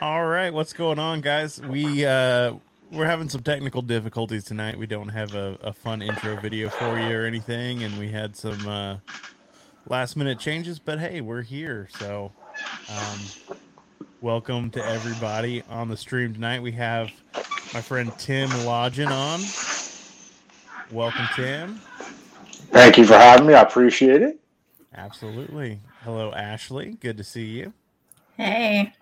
All right, what's going on, guys? We uh we're having some technical difficulties tonight. We don't have a, a fun intro video for you or anything, and we had some uh, last minute changes. But hey, we're here, so um, welcome to everybody on the stream tonight. We have my friend Tim Lodgen on. Welcome, Tim. Thank you for having me. I appreciate it. Absolutely. Hello, Ashley. Good to see you. Hey.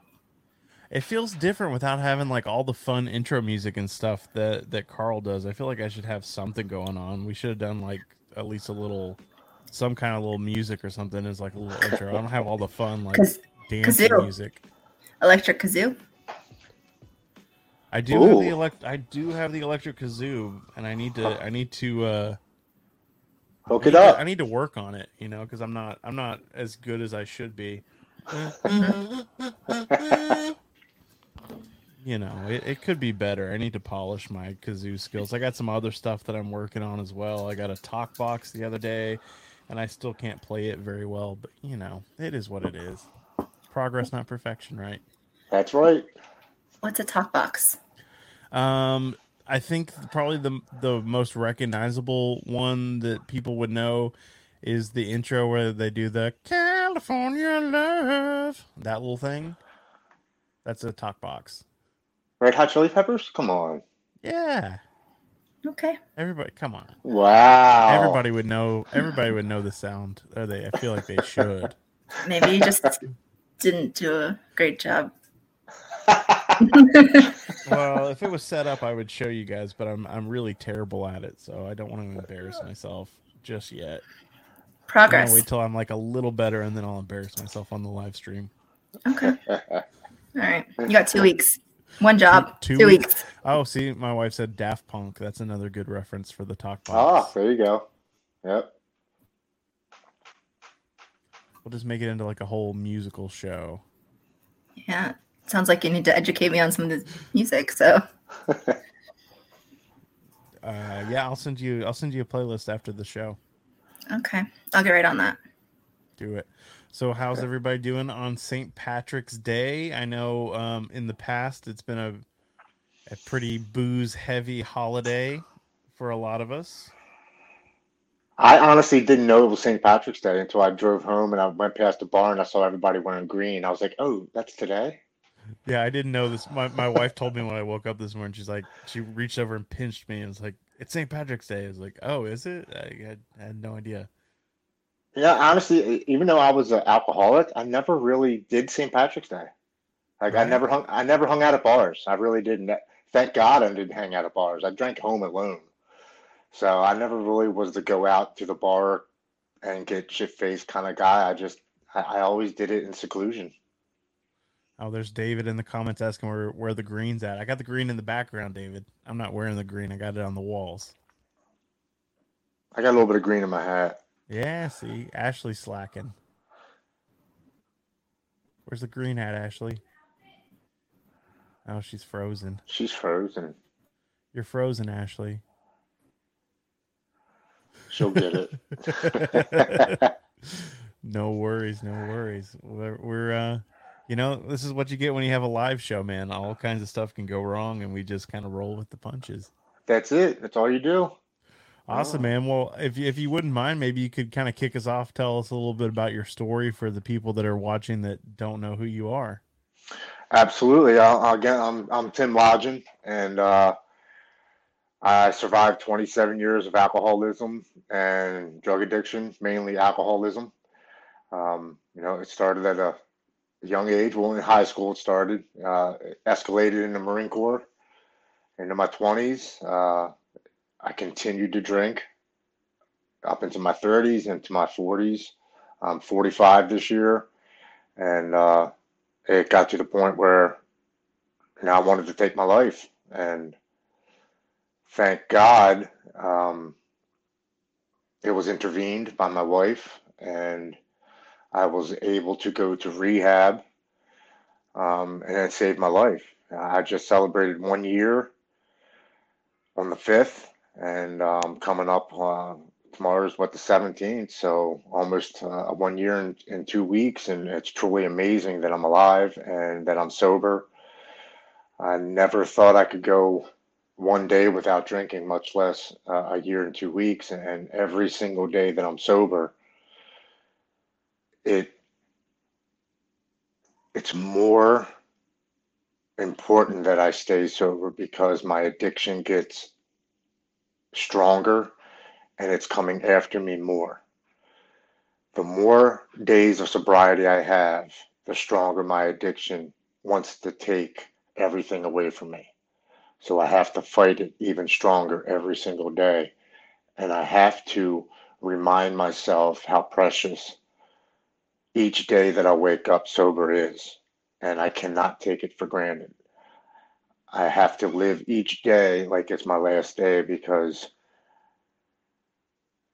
It feels different without having like all the fun intro music and stuff that that Carl does. I feel like I should have something going on. We should have done like at least a little, some kind of little music or something as like a little intro. I don't have all the fun like Kaz- dancing kazoo. music. Electric kazoo. I do have the elect. I do have the electric kazoo, and I need to. I need to. uh Hook I it need to- up. I need to work on it, you know, because I'm not. I'm not as good as I should be. you know, it, it could be better. I need to polish my kazoo skills. I got some other stuff that I'm working on as well. I got a talk box the other day, and I still can't play it very well. But you know, it is what it is. Progress, not perfection, right? That's right. What's a talk box? Um, I think probably the the most recognizable one that people would know is the intro where they do the California love that little thing. That's a talk box. Red Hot Chili Peppers? Come on. Yeah, Okay. everybody, come on. Wow. Everybody would know. Everybody would know the sound. Or they, I feel like they should. Maybe you just didn't do a great job. Well, if it was set up, I would show you guys, but I'm I'm really terrible at it, so I don't want to embarrass myself just yet. I'm Progress. gonna wait till I'm like a little better, and then I'll embarrass myself on the live stream. Okay. All right. You got two weeks. One job. Two- Two, two weeks. Oh, see, my wife said Daft Punk. That's another good reference for the talk ah, box. there you go. Yep. We'll just make it into like a whole musical show. Yeah. Sounds like you need to educate me on some of the music. So Uh, yeah, I'll send you. I'll send you a playlist after the show. okay. I'll get right on that. Do it. So, how's everybody doing on St. Patrick's Day? I know um, in the past it's been a a pretty booze heavy holiday for a lot of us. I honestly didn't know it was St. Patrick's Day until I drove home and I went past the bar and I saw everybody wearing green. I was like, oh, that's today? Yeah, I didn't know this. My my wife told me when I woke up this morning. She's like, she reached over and pinched me and was like, "It's St. Patrick's Day." I was like, "Oh, is it?" I had, I had no idea. Yeah, honestly, even though I was an alcoholic, I never really did St. Patrick's Day. Like I never hung I never hung out at bars. I really didn't. Thank God I didn't hang out at bars. I drank home alone. So I never really was the go out to the bar and get shit faced kind of guy. I just I, I always did it in seclusion. Oh, there's David in the comments asking where where the green's at. I got the green in the background, David. I'm not wearing the green. I got it on the walls. I got a little bit of green in my hat. Yeah, see, Ashley slacking. Where's the green hat, Ashley? Oh, she's frozen. She's frozen. You're frozen, Ashley. She'll get it. no worries, no worries. We're, we're uh you know, this is what you get when you have a live show, man. All kinds of stuff can go wrong and we just kind of roll with the punches. That's it. That's all you do. Awesome, Oh. man. Well, if you, if you wouldn't mind, maybe you could kind of kick us off, tell us a little bit about your story for the people that are watching that don't know who you are. Absolutely. I'll, get, I'm, I'm Tim Lodgen, and uh, I survived 27 years of alcoholism and drug addiction, mainly alcoholism. Um, you know, it started at a young age. Well, in high school, it started, uh, it escalated in the Marine Corps. Into my 20s, uh, I continued to drink up into my 30s, into my 40s. I'm 45 this year, and uh, it got to the point where and I wanted to take my life. And thank God, um, it was intervened by my wife, and I was able to go to rehab, um, and it saved my life. I just celebrated one year on the 5th, and um, coming up uh, tomorrow is what the 17th, so almost uh, one year in, in two weeks, and it's truly amazing that I'm alive and that I'm sober. I never thought I could go one day without drinking, much less uh, a year and two weeks. And every single day that I'm sober, it it's more important that I stay sober because my addiction gets stronger and it's coming after me more. The more days of sobriety I have, the stronger my addiction wants to take everything away from me. So I have to fight it even stronger every single day. And I have to remind myself how precious each day that I wake up sober is. And I cannot take it for granted. I have to live each day like it's my last day because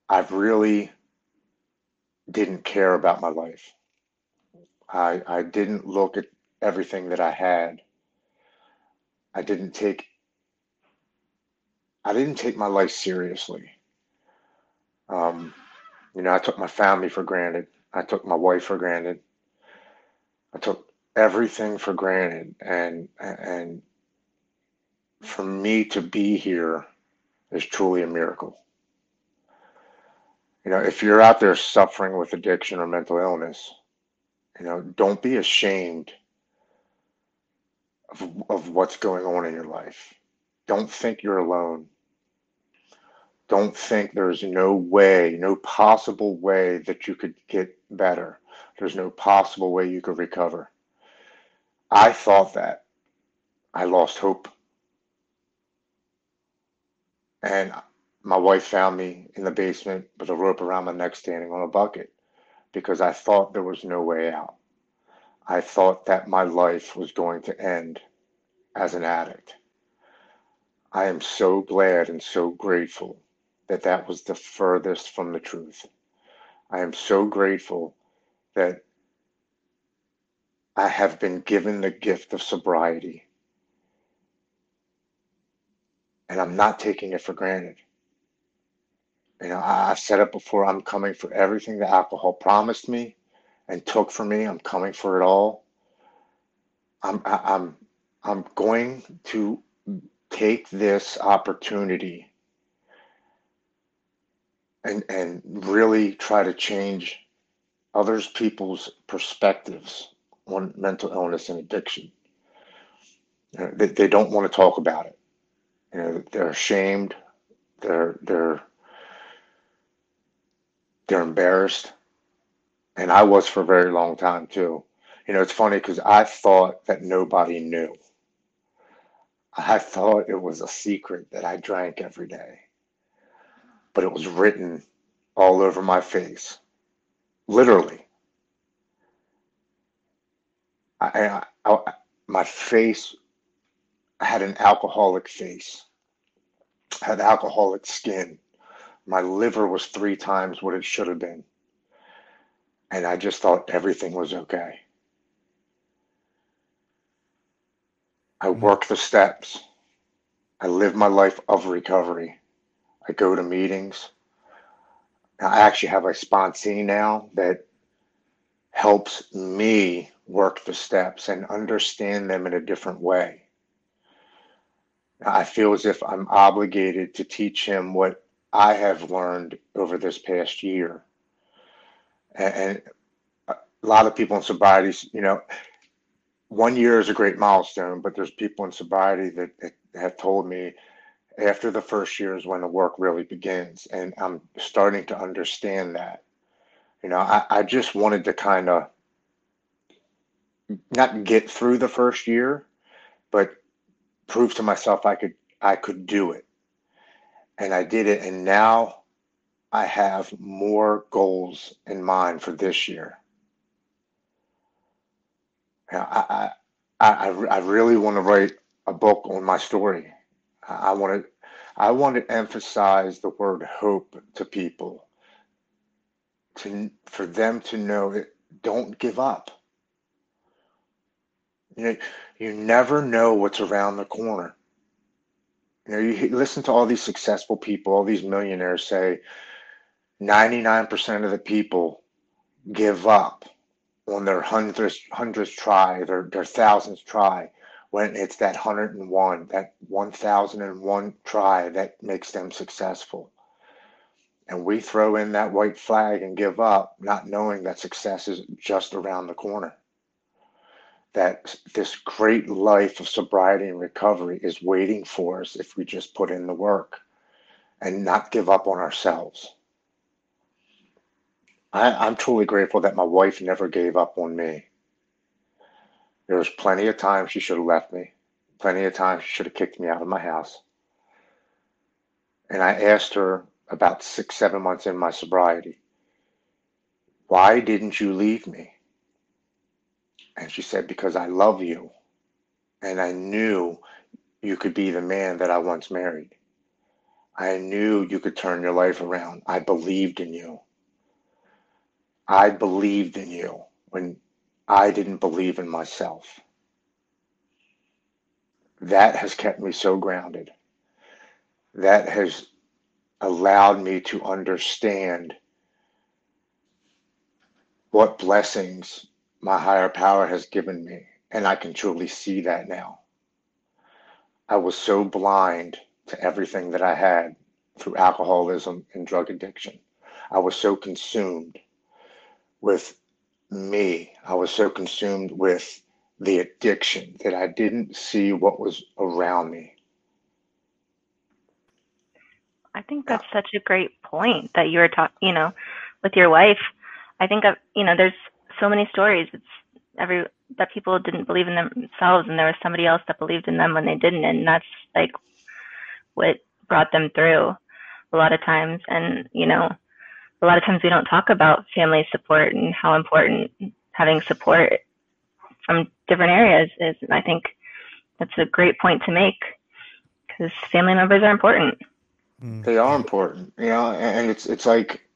I've really didn't care about my life. I, I didn't look at everything that I had. I didn't take I didn't take my life seriously. Um, you know, I took my family for granted. I took my wife for granted. I took everything for granted, and and for me to be here is truly a miracle. You know, if you're out there suffering with addiction or mental illness, you know, don't be ashamed of, of what's going on in your life. Don't think you're alone. Don't think there's no way, no possible way that you could get better. There's no possible way you could recover. I thought that. I lost hope. And my wife found me in the basement with a rope around my neck standing on a bucket because I thought there was no way out. I thought that my life was going to end as an addict. I am so glad and so grateful that that was the furthest from the truth. I am so grateful that I have been given the gift of sobriety. And I'm not taking it for granted. You know, I, have said it before, I'm coming for everything that alcohol promised me and took from me. I'm coming for it all. I'm I, I'm I'm going to take this opportunity and and really try to change others people's perspectives on mental illness and addiction. They, they don't want to talk about it. You know, they're ashamed. They're they're they're embarrassed, and I was for a very long time too. You know, it's funny because I thought that nobody knew. I thought it was a secret that I drank every day, but it was written all over my face, literally. I, I, I my face had an alcoholic face, had alcoholic skin. My liver was three times what it should have been. And I just thought everything was okay. I mm. work the steps. I live my life of recovery. I go to meetings. I actually have a sponsee now that helps me work the steps and understand them in a different way. I feel as if I'm obligated to teach him what I have learned over this past year. And, a lot of people in sobriety, you know, one year is a great milestone, but there's people in sobriety that, have told me after the first year is when the work really begins. And I'm starting to understand that. You know, I, I just wanted to kind of not get through the first year, but prove to myself I could I could do it. And I did it and now I have more goals in mind for this year. I, I, I, I really want to write a book on my story. I want to I want to emphasize the word hope to people to for them to know it don't give up. You know, you never know what's around the corner. You know, you listen to all these successful people, all these millionaires say 99% of the people give up on their hundredth hundredth try, their their thousandth try, when it's that hundred and one, that one thousand and one try that makes them successful. And we throw in that white flag and give up, not knowing that success is just around the corner. That this great life of sobriety and recovery is waiting for us if we just put in the work and not give up on ourselves. I, I'm truly grateful that my wife never gave up on me. There was plenty of times she should have left me, plenty of times she should have kicked me out of my house. And I asked her about six, seven months in my sobriety, why didn't you leave me? And she said, because I love you. And I knew you could be the man that I once married. I knew you could turn your life around. I believed in you. I believed in you when I didn't believe in myself. That has kept me so grounded. That has allowed me to understand what blessings my higher power has given me. And I can truly see that now. I was so blind to everything that I had through alcoholism and drug addiction. I was so consumed with me. I was so consumed with the addiction that I didn't see what was around me. I think that's such a great point that you were talking, you know, with your wife. I think, I've, you know, there's so many stories. It's every that people didn't believe in themselves, and there was somebody else that believed in them when they didn't, and that's like what brought them through a lot of times. And you know, a lot of times we don't talk about family support and how important having support from different areas is. I think that's a great point to make because family members are important. Mm. They are important, you know, and it's it's like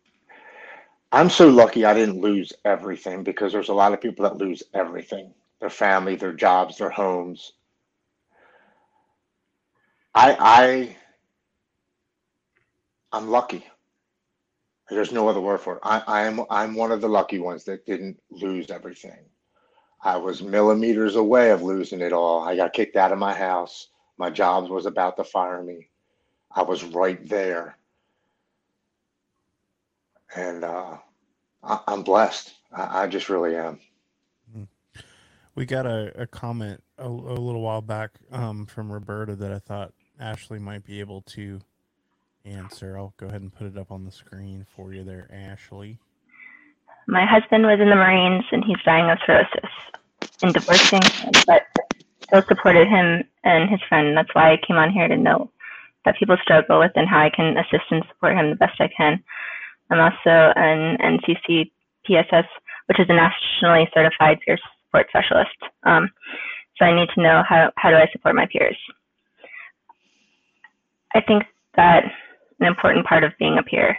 I'm so lucky I didn't lose everything because there's a lot of people that lose everything their family, their jobs, their homes. I I I'm lucky. There's no other word for it. I, I'm I'm one of the lucky ones that didn't lose everything. I was millimeters away of losing it all. I got kicked out of my house. My job was about to fire me. I was right there, and uh, I, am blessed. I, I, just really am. We got a, a comment a, a, little while back um, from Roberta that I thought Ashley might be able to answer. I'll go ahead and put it up on the screen for you there, Ashley. My husband was in the Marines and he's dying of cirrhosis and divorcing, but still supported him and his friend. That's why I came on here to know that people struggle with and how I can assist and support him the best I can. I'm also an NCC PSS, which is a nationally certified peer support specialist. Um, so I need to know how, how do I support my peers. I think that an important part of being a peer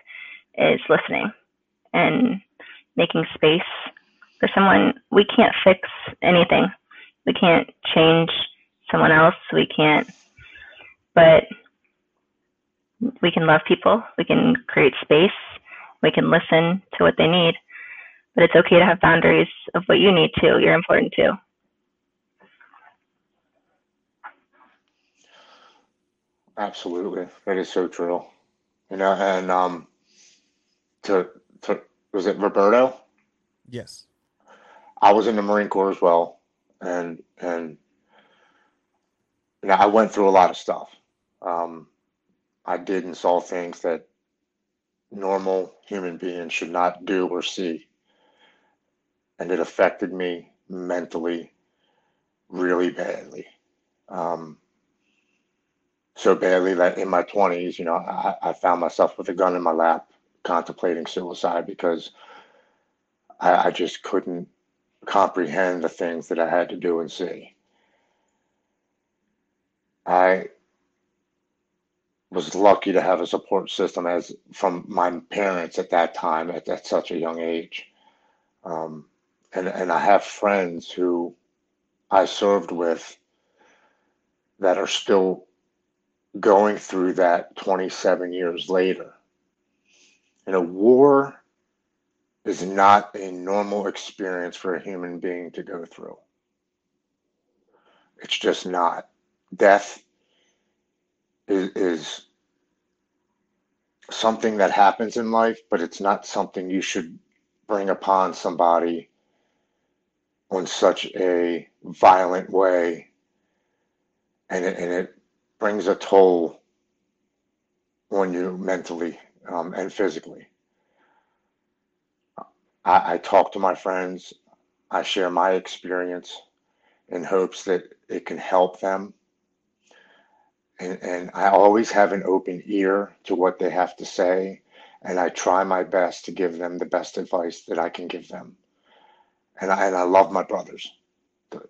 is listening and making space for someone. We can't fix anything. We can't change someone else. We can't, but we can love people. We can create space. We can listen to what they need. But it's okay to have boundaries of what you need to, You're important too. Absolutely. That is so true. You know, and um, to to was it Roberto? Yes. I was in the Marine Corps as well, and and you know, I went through a lot of stuff. Um, I did and saw things that normal human beings should not do or see, and it affected me mentally really badly. Um, so badly that in my 20s, you know, I, I found myself with a gun in my lap contemplating suicide because I, I just couldn't comprehend the things that I had to do and see. I was lucky to have a support system as from my parents at that time at, at such a young age. Um, and, and I have friends who I served with that are still going through that 27 years later. You know, war is not a normal experience for a human being to go through. It's just not. Death is, is something that happens in life, but it's not something you should bring upon somebody on such a violent way. And it, and it brings a toll on you mentally um, and physically. I, I talk to my friends, I share my experience in hopes that it can help them. And, and I always have an open ear to what they have to say, and I try my best to give them the best advice that I can give them. And I, and I love my brothers.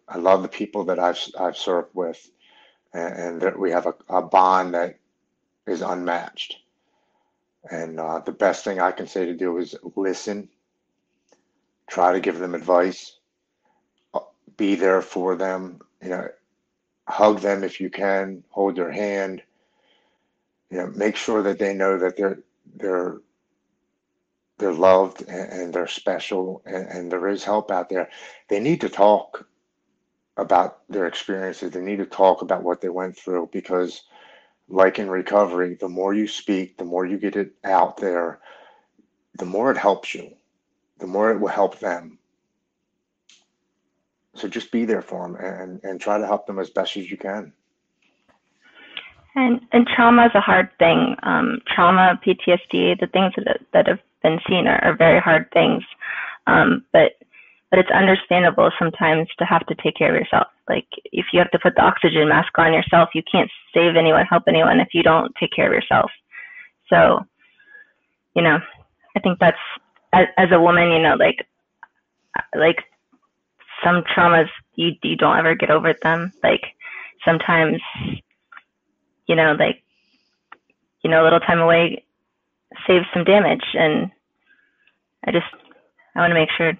I love the people that I've, I've served with, and, and that we have a, a bond that is unmatched. And uh, the best thing I can say to do is listen, try to give them advice, uh, be there for them, you know, hug them if you can, hold their hand, you know, make sure that they know that they're they're they're loved and, and they're special and, and there is help out there. They need to talk about their experiences. They need to talk about what they went through because like in recovery, the more you speak, the more you get it out there, the more it helps you, the more it will help them. So just be there for them and, and try to help them as best as you can. And and trauma is a hard thing. Um, trauma, PTSD, the things that that have been seen are, are very hard things. Um, but but it's understandable sometimes to have to take care of yourself. Like if you have to put the oxygen mask on yourself, you can't save anyone, help anyone if you don't take care of yourself. So, you know, I think that's as, as a woman, you know, like like some traumas you you don't ever get over them. Like sometimes, you know, like you know, a little time away saves some damage, and I just I want to make sure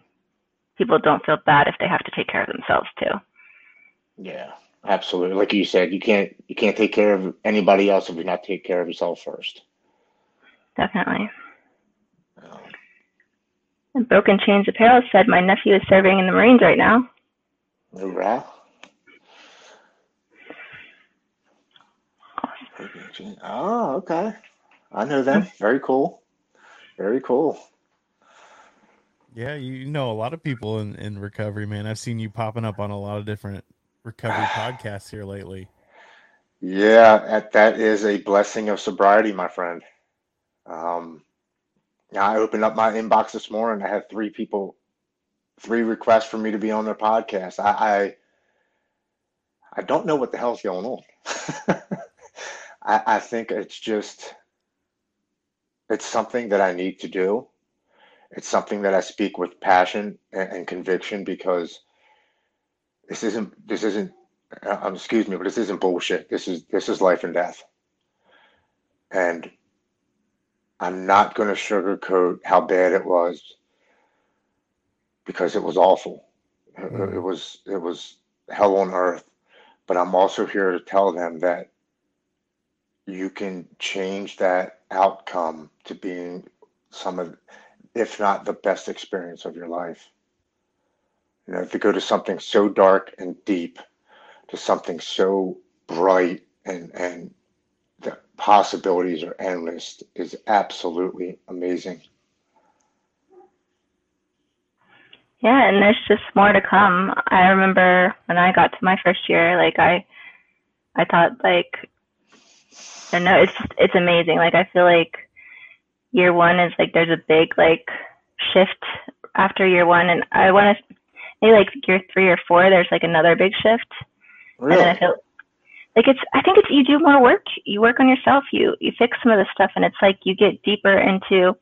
people don't feel bad if they have to take care of themselves too. Yeah, absolutely. Like you said, you can't you can't take care of anybody else if you not take care of yourself first. Definitely. And Broken Chains Apparel said my nephew is serving in the Marines right now. Hoorah. Oh, okay. I know them. Very cool. Very cool. Yeah, you know a lot of people in, in recovery, man. I've seen you popping up on a lot of different recovery podcasts here lately. Yeah, that is a blessing of sobriety, my friend. Um, I opened up my inbox this morning. I had three people, three requests for me to be on their podcast. I, I, I don't know what the hell's going on. I, I think it's just, it's something that I need to do. It's something that I speak with passion and, and conviction because this isn't, this isn't, uh, um, excuse me, but this isn't bullshit. This is, this is life and death. And I'm not going to sugarcoat how bad it was because it was awful. Mm. It was it was hell on earth. But I'm also here to tell them that you can change that outcome to being some of, if not the best experience of your life. You know, to go to something so dark and deep, to something so bright and and possibilities are endless is absolutely amazing. Yeah, and there's just more to come. I remember when I got to my first year, like I I thought like I know it's it's amazing. Like I feel like year one is like there's a big like shift after year one and I wanna maybe like year three or four there's like another big shift. Really? And then I feel like it's i think it's you do more work. You work on yourself. You you fix some of the stuff and it's like you get deeper into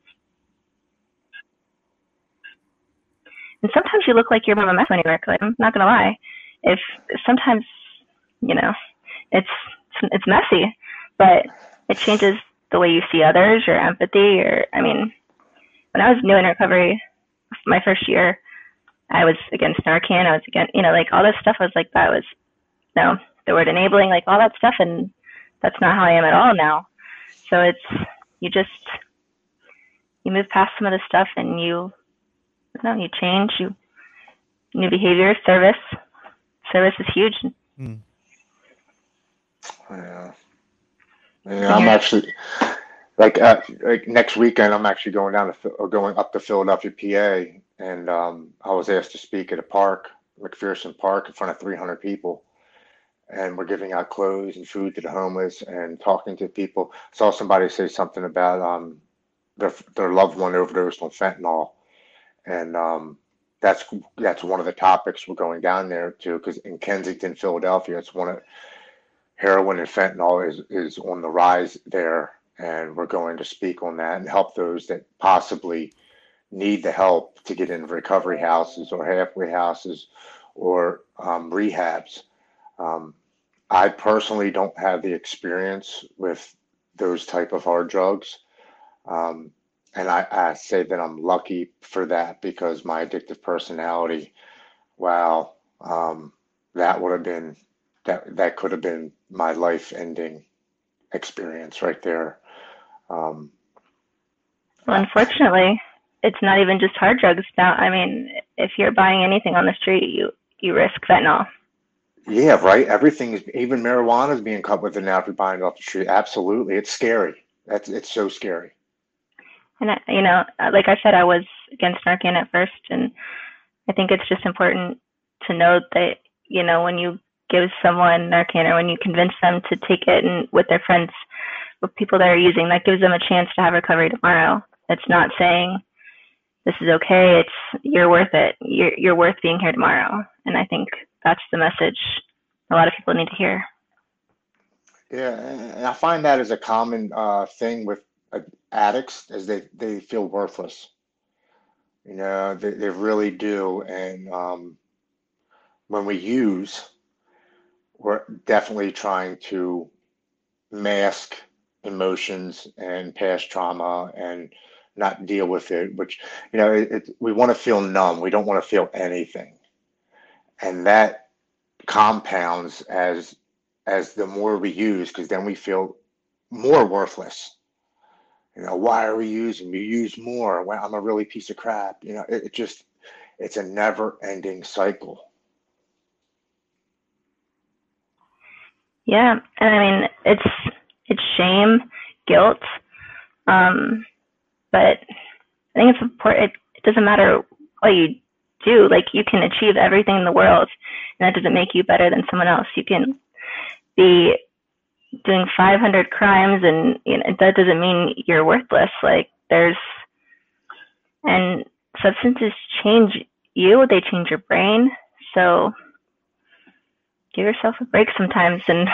and sometimes you look like you're a mess when you work like i'm not gonna lie. If sometimes you know it's it's messy, but it changes the way you see others, your empathy, or I mean, when I was new in recovery, my first year, I was against Narcan. I was against, you know, like all this stuff I was like that was, know, the word enabling, like all that stuff, and that's not how I am at all now. So it's you just you move past some of the stuff and you, you know, you change. You new behavior, service. Service is huge. Mm. Yeah. Yeah, I'm actually like uh, like next weekend. I'm actually going down to or going up to Philadelphia, PA, and um, I was asked to speak at a park, McPherson Park, in front of 300 people, and we're giving out clothes and food to the homeless and talking to people. Saw somebody say something about um, their their loved one overdosed on fentanyl, and um, that's that's one of the topics we're going down there to because in Kensington, Philadelphia, it's one of heroin and fentanyl is is on the rise there, and we're going to speak on that and help those that possibly need the help to get into recovery houses or halfway houses or um, rehabs. Um, I personally don't have the experience with those type of hard drugs. Um, and I, I say that I'm lucky for that because my addictive personality, wow, um, that would have been that that could have been my life ending experience right there. Um, Well, unfortunately, it's not even just hard drugs now. I mean, if you're buying anything on the street, you you risk fentanyl. Yeah, right. Everything is even marijuana is being cut with it now if buying it off the street. Absolutely, it's scary. That's it's so scary. And I, you know, uh, like I said, I was against Narcan at first, and I think it's just important to note that you know when you give someone Narcan or when you convince them to take it and with their friends, with people that are using, that gives them a chance to have recovery tomorrow. It's not saying this is okay. It's you're worth it. You're you're worth being here tomorrow. And I think that's the message a lot of people need to hear. Yeah, and I find that as a common uh, thing with uh, addicts, is they they feel worthless. You know, they they really do. And um, when we use, we're definitely trying to mask emotions and past trauma and not deal with it. Which you know, it, it, we want to feel numb. We don't want to feel anything, and that compounds as as the more we use, because then we feel more worthless. You know, why are we using? We use more. Well, I'm a really piece of crap. You know, it, it just, it's a never ending cycle. Yeah, and I mean it's it's shame, guilt, um, but I think it's important. It, it doesn't matter what you do. Like you can achieve everything in the world, and that doesn't make you better than someone else. You can be doing 500 crimes, and you know that doesn't mean you're worthless. Like there's and substances change you. They change your brain. So give yourself a break sometimes, and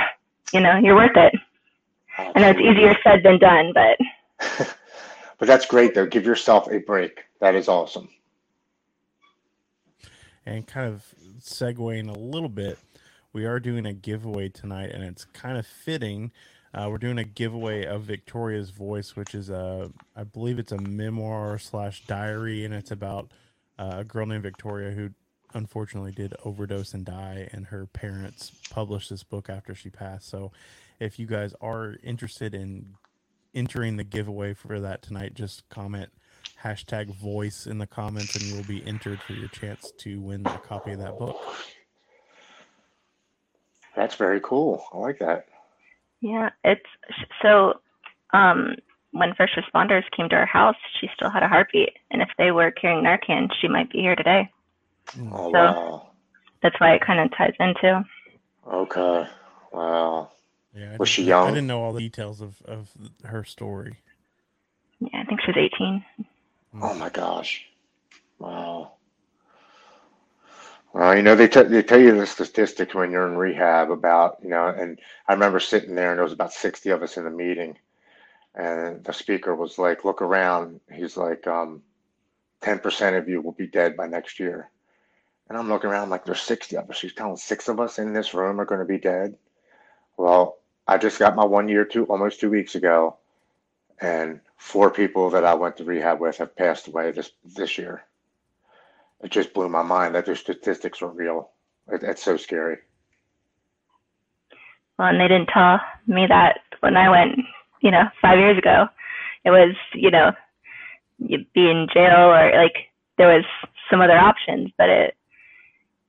you know you're worth it. I know it's easier said than done, but but that's great though. Give yourself a break. That is awesome. And kind of segueing a little bit, we are doing a giveaway tonight, and it's kind of fitting. Uh, we're doing a giveaway of Victoria's Voice, which is a, I believe it's a memoir slash diary, and it's about uh, a girl named Victoria who unfortunately did overdose and die, and her parents published this book after she passed. So, if you guys are interested in entering the giveaway for that tonight, just comment hashtag voice in the comments and you'll be entered for your chance to win a copy of that book. That's very cool. I like that. yeah, it's so. Um, when first responders came to our house, she still had a heartbeat, and if they were carrying Narcan, she might be here today. Oh, So- wow. That's why it kind of ties into. Okay. Wow. Yeah, I Was she didn't- I didn't know all the details of, of her story. Yeah, I think she was 18. Oh my gosh. Wow. Well, you know, they, t- they tell you the statistics when you're in rehab about, you know, and I remember sitting there and there was about 60 of us in the meeting. And the speaker was like, look around. He's like, um, 10% of you will be dead by next year. And I'm looking around like, there's 60 of us. He's telling six of us in this room are going to be dead. Well, I just got my one year two almost two weeks ago, and four people that I went to rehab with have passed away this this year. It just blew my mind that their statistics were real. It, it's so scary. Well, and they didn't tell me that when I went, you know, five years ago. It was, you know, you'd be in jail or like there was some other options, but it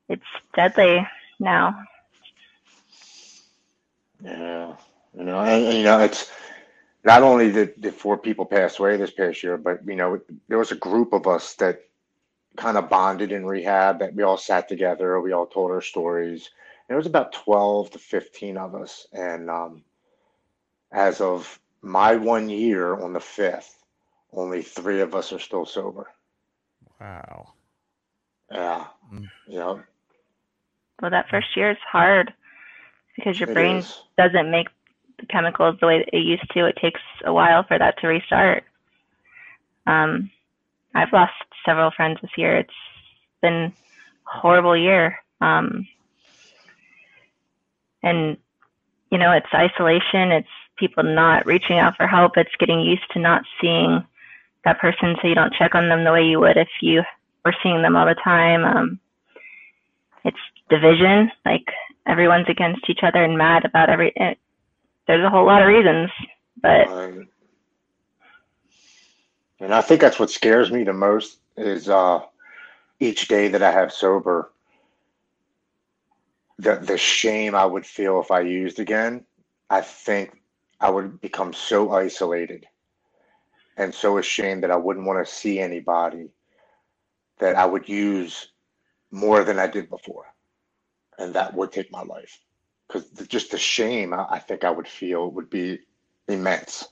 it's deadly now. Yeah, you know, and, and, you know, it's not only did, did four people pass away this past year, but you know, there was a group of us that kind of bonded in rehab that we all sat together, we all told our stories. And it was about 12 to 15 of us. And um, as of my one year on the 5th, only three of us are still sober. Wow. Yeah. Mm. You know, Well, that first year is hard because your it brain is. doesn't make the chemicals the way that it used to. It takes a while for that to restart. Um, I've lost several friends this year. It's been a horrible year. Um, and you know, it's isolation. It's people not reaching out for help. It's getting used to not seeing that person, so you don't check on them the way you would if you were seeing them all the time. Um, it's division. Like everyone's against each other and mad about every. There's a whole lot of reasons, but and I think that's what scares me the most is uh, each day that I have sober, the the shame I would feel if I used again. I think I would become so isolated and so ashamed that I wouldn't want to see anybody that I would use more than I did before, and that would take my life because just the shame I, I think I would feel would be immense.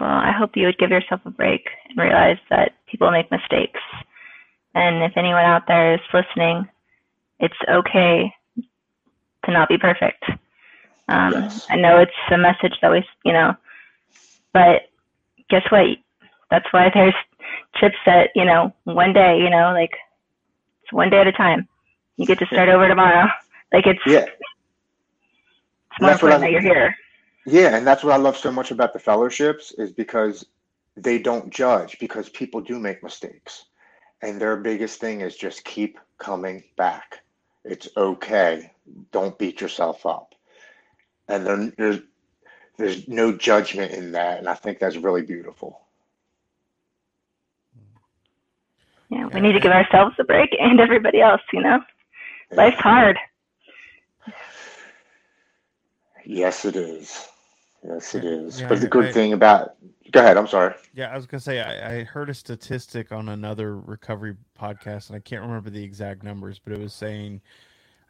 well, I hope you would give yourself a break and realize that people make mistakes. And if anyone out there is listening, it's okay to not be perfect. Um, Yes. I know it's a message that we, you know, but guess what? That's why there's chips that, you know, one day, you know, like it's one day at a time. You get to start over tomorrow. Like it's, Yeah. it's more That's what important I- that you're here. Yeah, and that's what I love so much about the fellowships is because they don't judge because people do make mistakes. And their biggest thing is just keep coming back. It's okay. Don't beat yourself up. And then there's there's no judgment in that, and I think that's really beautiful. Yeah, we need to give ourselves a break and everybody else, you know? Life's hard. Yes, it is. Yes, it is. Yeah, But the good I- thing about go ahead, I'm sorry. Yeah, I was gonna say I, I heard a statistic on another recovery podcast, and I can't remember the exact numbers, but it was saying,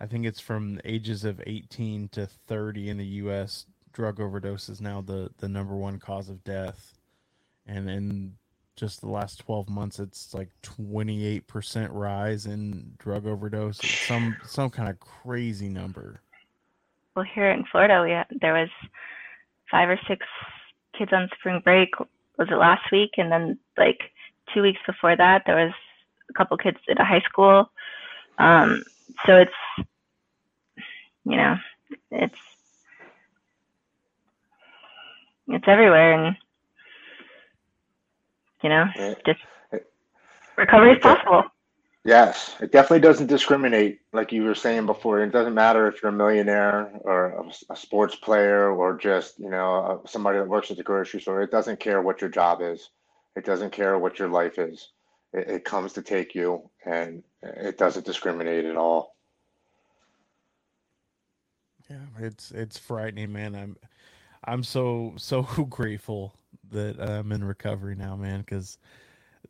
I think it's from ages of 18 to 30 in the U.S. Drug overdose is now the the number one cause of death, and in just the last 12 months, it's like 28 percent rise in drug overdose. It's some some kind of crazy number. Well, here in Florida, we had, there was five or six kids on spring break. Was it last week? And then like two weeks before that, there was a couple kids at a high school. Um, so it's, you know, it's it's everywhere, and you know, just recovery is possible. Yes, it definitely doesn't discriminate, like you were saying before. It doesn't matter if you're a millionaire or a, a sports player or just, you know, uh, somebody that works at the grocery store. It doesn't care what your job is. It doesn't care what your life is. It, it comes to take you, and it doesn't discriminate at all. Yeah, it's it's frightening, man. I'm I'm so so grateful that I'm in recovery now, man, because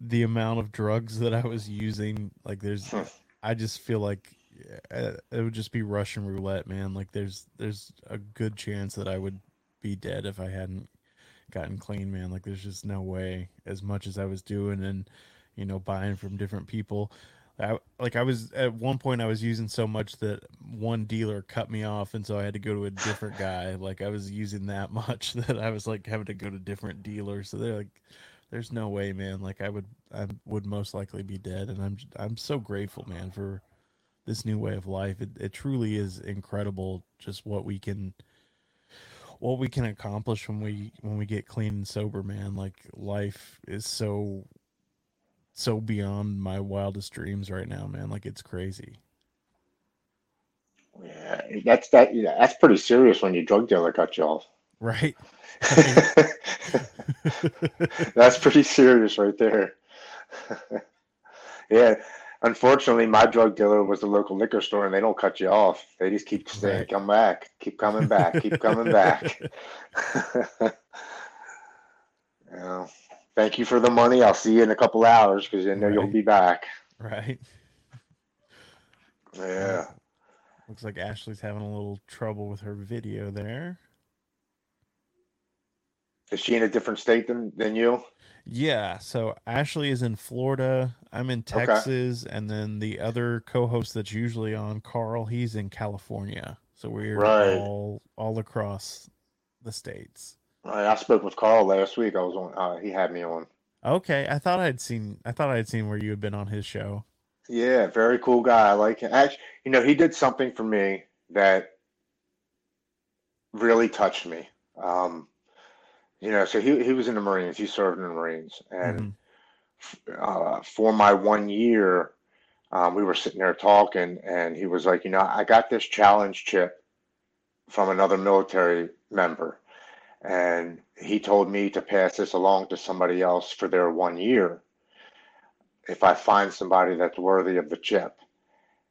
the amount of drugs that I was using, like there's Hmm. I just feel like uh, it would just be Russian roulette, man. Like there's there's a good chance that I would be dead if I hadn't gotten clean, man. Like there's just no way as much as I was doing and you know buying from different people. I, like I was at one point I was using so much that one dealer cut me off and so I had to go to a different guy. Like I was using that much that I was like having to go to different dealers. So they're like there's no way, man. Like I would I would most likely be dead and I'm I'm so grateful, man, for this new way of life. It, it truly is incredible just what we can what we can accomplish when we when we get clean and sober, man. Like life is so so beyond my wildest dreams right now, man. Like it's crazy. Yeah, that's that. Yeah, that's pretty serious when your drug dealer cut you off. Right. that's pretty serious right there. yeah. Unfortunately, my drug dealer was the local liquor store, and they don't cut you off. They just keep saying, Right. "Come back, keep coming back, keep coming back." yeah. Thank you for the money. I'll see you in a couple hours because I know you'll be back. right. Yeah. Looks like Ashley's having a little trouble with her video there. Is she in a different state than, than you? Yeah, so Ashley is in Florida. I'm in Okay. Texas, and then the other co-host that's usually on, Carl, he's in California. So we're Right. all all across the states. I I spoke with Carl last week. I was on. Uh, he had me on. Okay, I thought I'd seen I thought I'd seen where you had been on his show. Yeah, very cool guy. I like him. Actually, you know, he did something for me that really touched me. Um, you know, so he he was in the Marines. He served in the Marines, and Mhm. uh, for my one year, um, we were sitting there talking, and he was like, you know, I got this challenge chip from another military member, and he told me to pass this along to somebody else for their one year if I find somebody that's worthy of the chip.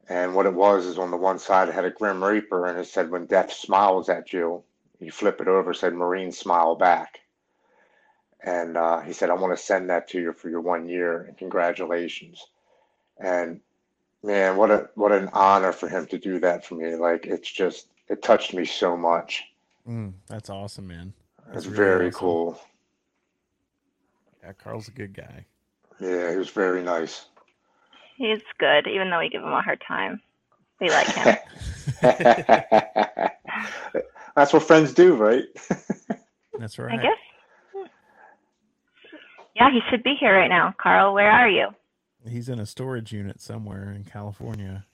And what it was is on the one side it had a Grim Reaper, and it said, when death smiles at you, you flip it over, said, Marine smile back. And uh, he said, I want to send that to you for your one year, and congratulations. And man, what a what an honor for him to do that for me. Like it's just it touched me so much. Mm, that's awesome, man. It's That's really very awesome. cool. Yeah, Carl's a good guy. Yeah, he was very nice. He's good, even though we give him a hard time. We like him. That's what friends do, right? That's right. I guess. Yeah, he should be here right now. Carl, where are you? He's in a storage unit somewhere in California.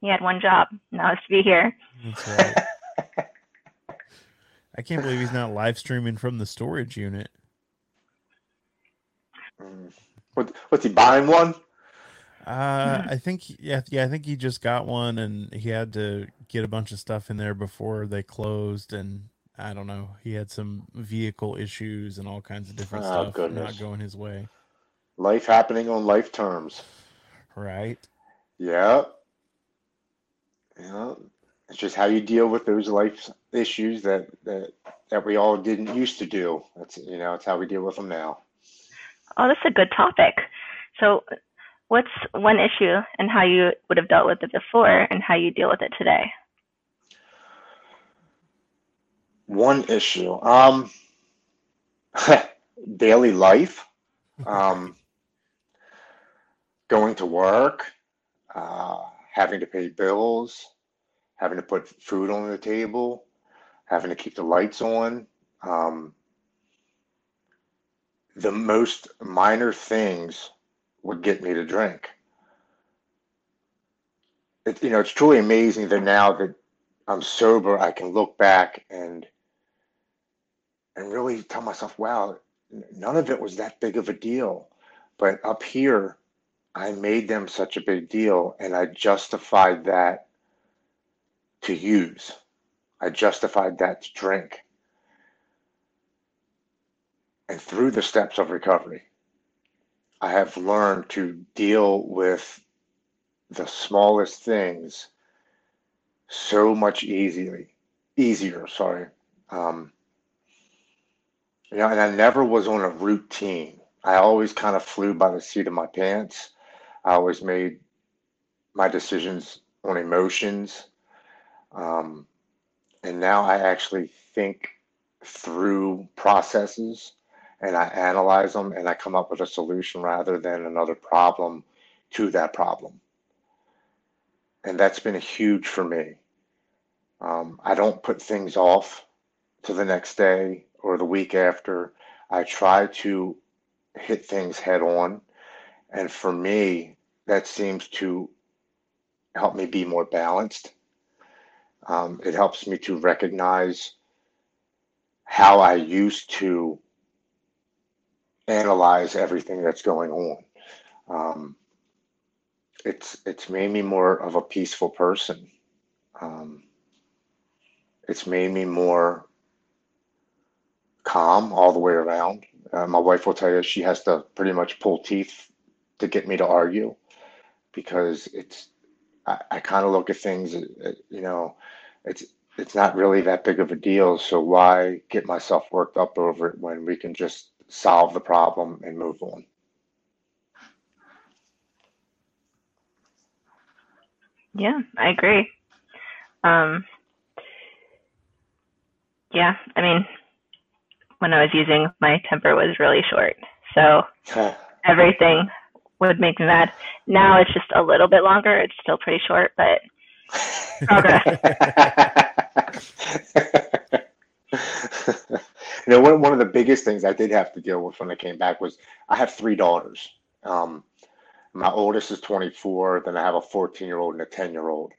He had one job. Now it's to be here. That's right. I can't believe he's not live streaming from the storage unit. Mm. What, what's he buying one? Uh, I think he- yeah, yeah, I think he just got one, and he had to get a bunch of stuff in there before they closed, and I don't know, he had some vehicle issues and all kinds of different Oh, stuff goodness. not going his way. Life happening on life terms. Right? Yeah. Yeah. It's just how you deal with those life issues that that that we all didn't used to do. That's you know, it's how we deal with them now. Oh, that's a good topic. So, what's one issue and how you would have dealt with it before and how you deal with it today? One issue. Um daily life. Um going to work, uh having to pay bills, having to put food on the table, having to keep the lights on. Um the most minor things would get me to drink. It, you know, it's truly amazing that now that I'm sober, I can look back and and really tell myself, wow, none of it was that big of a deal. But up here, I made them such a big deal, and I justified that to use. I justified that to drink. And through the steps of recovery, I have learned to deal with the smallest things so much easily, easier, sorry. Um, you know, and I never was on a routine. I always kind of flew by the seat of my pants. I always made my decisions on emotions. Um, and now I actually think through processes and I analyze them and I come up with a solution rather than another problem to that problem. And that's been huge for me. Um, I don't put things off to the next day or the week after. I try to hit things head on. And for me, that seems to help me be more balanced. Um, it helps me to recognize how I used to analyze everything that's going on. Um, it's it's made me more of a peaceful person. Um, it's made me more calm all the way around. Uh, my wife will tell you she has to pretty much pull teeth to get me to argue because it's I, I kind of look at things, uh, uh, you know, it's it's not really that big of a deal. So why get myself worked up over it when we can just solve the problem and move on? Yeah, I agree. Um, yeah, I mean, when I was using, my temper was really short. So everything would make me mad. Now it's just a little bit longer. It's still pretty short, but progress. you know, one, one of the biggest things I did have to deal with when I came back was I have three daughters. Um, my oldest is 24, then I have a 14 year old and a 10 year old.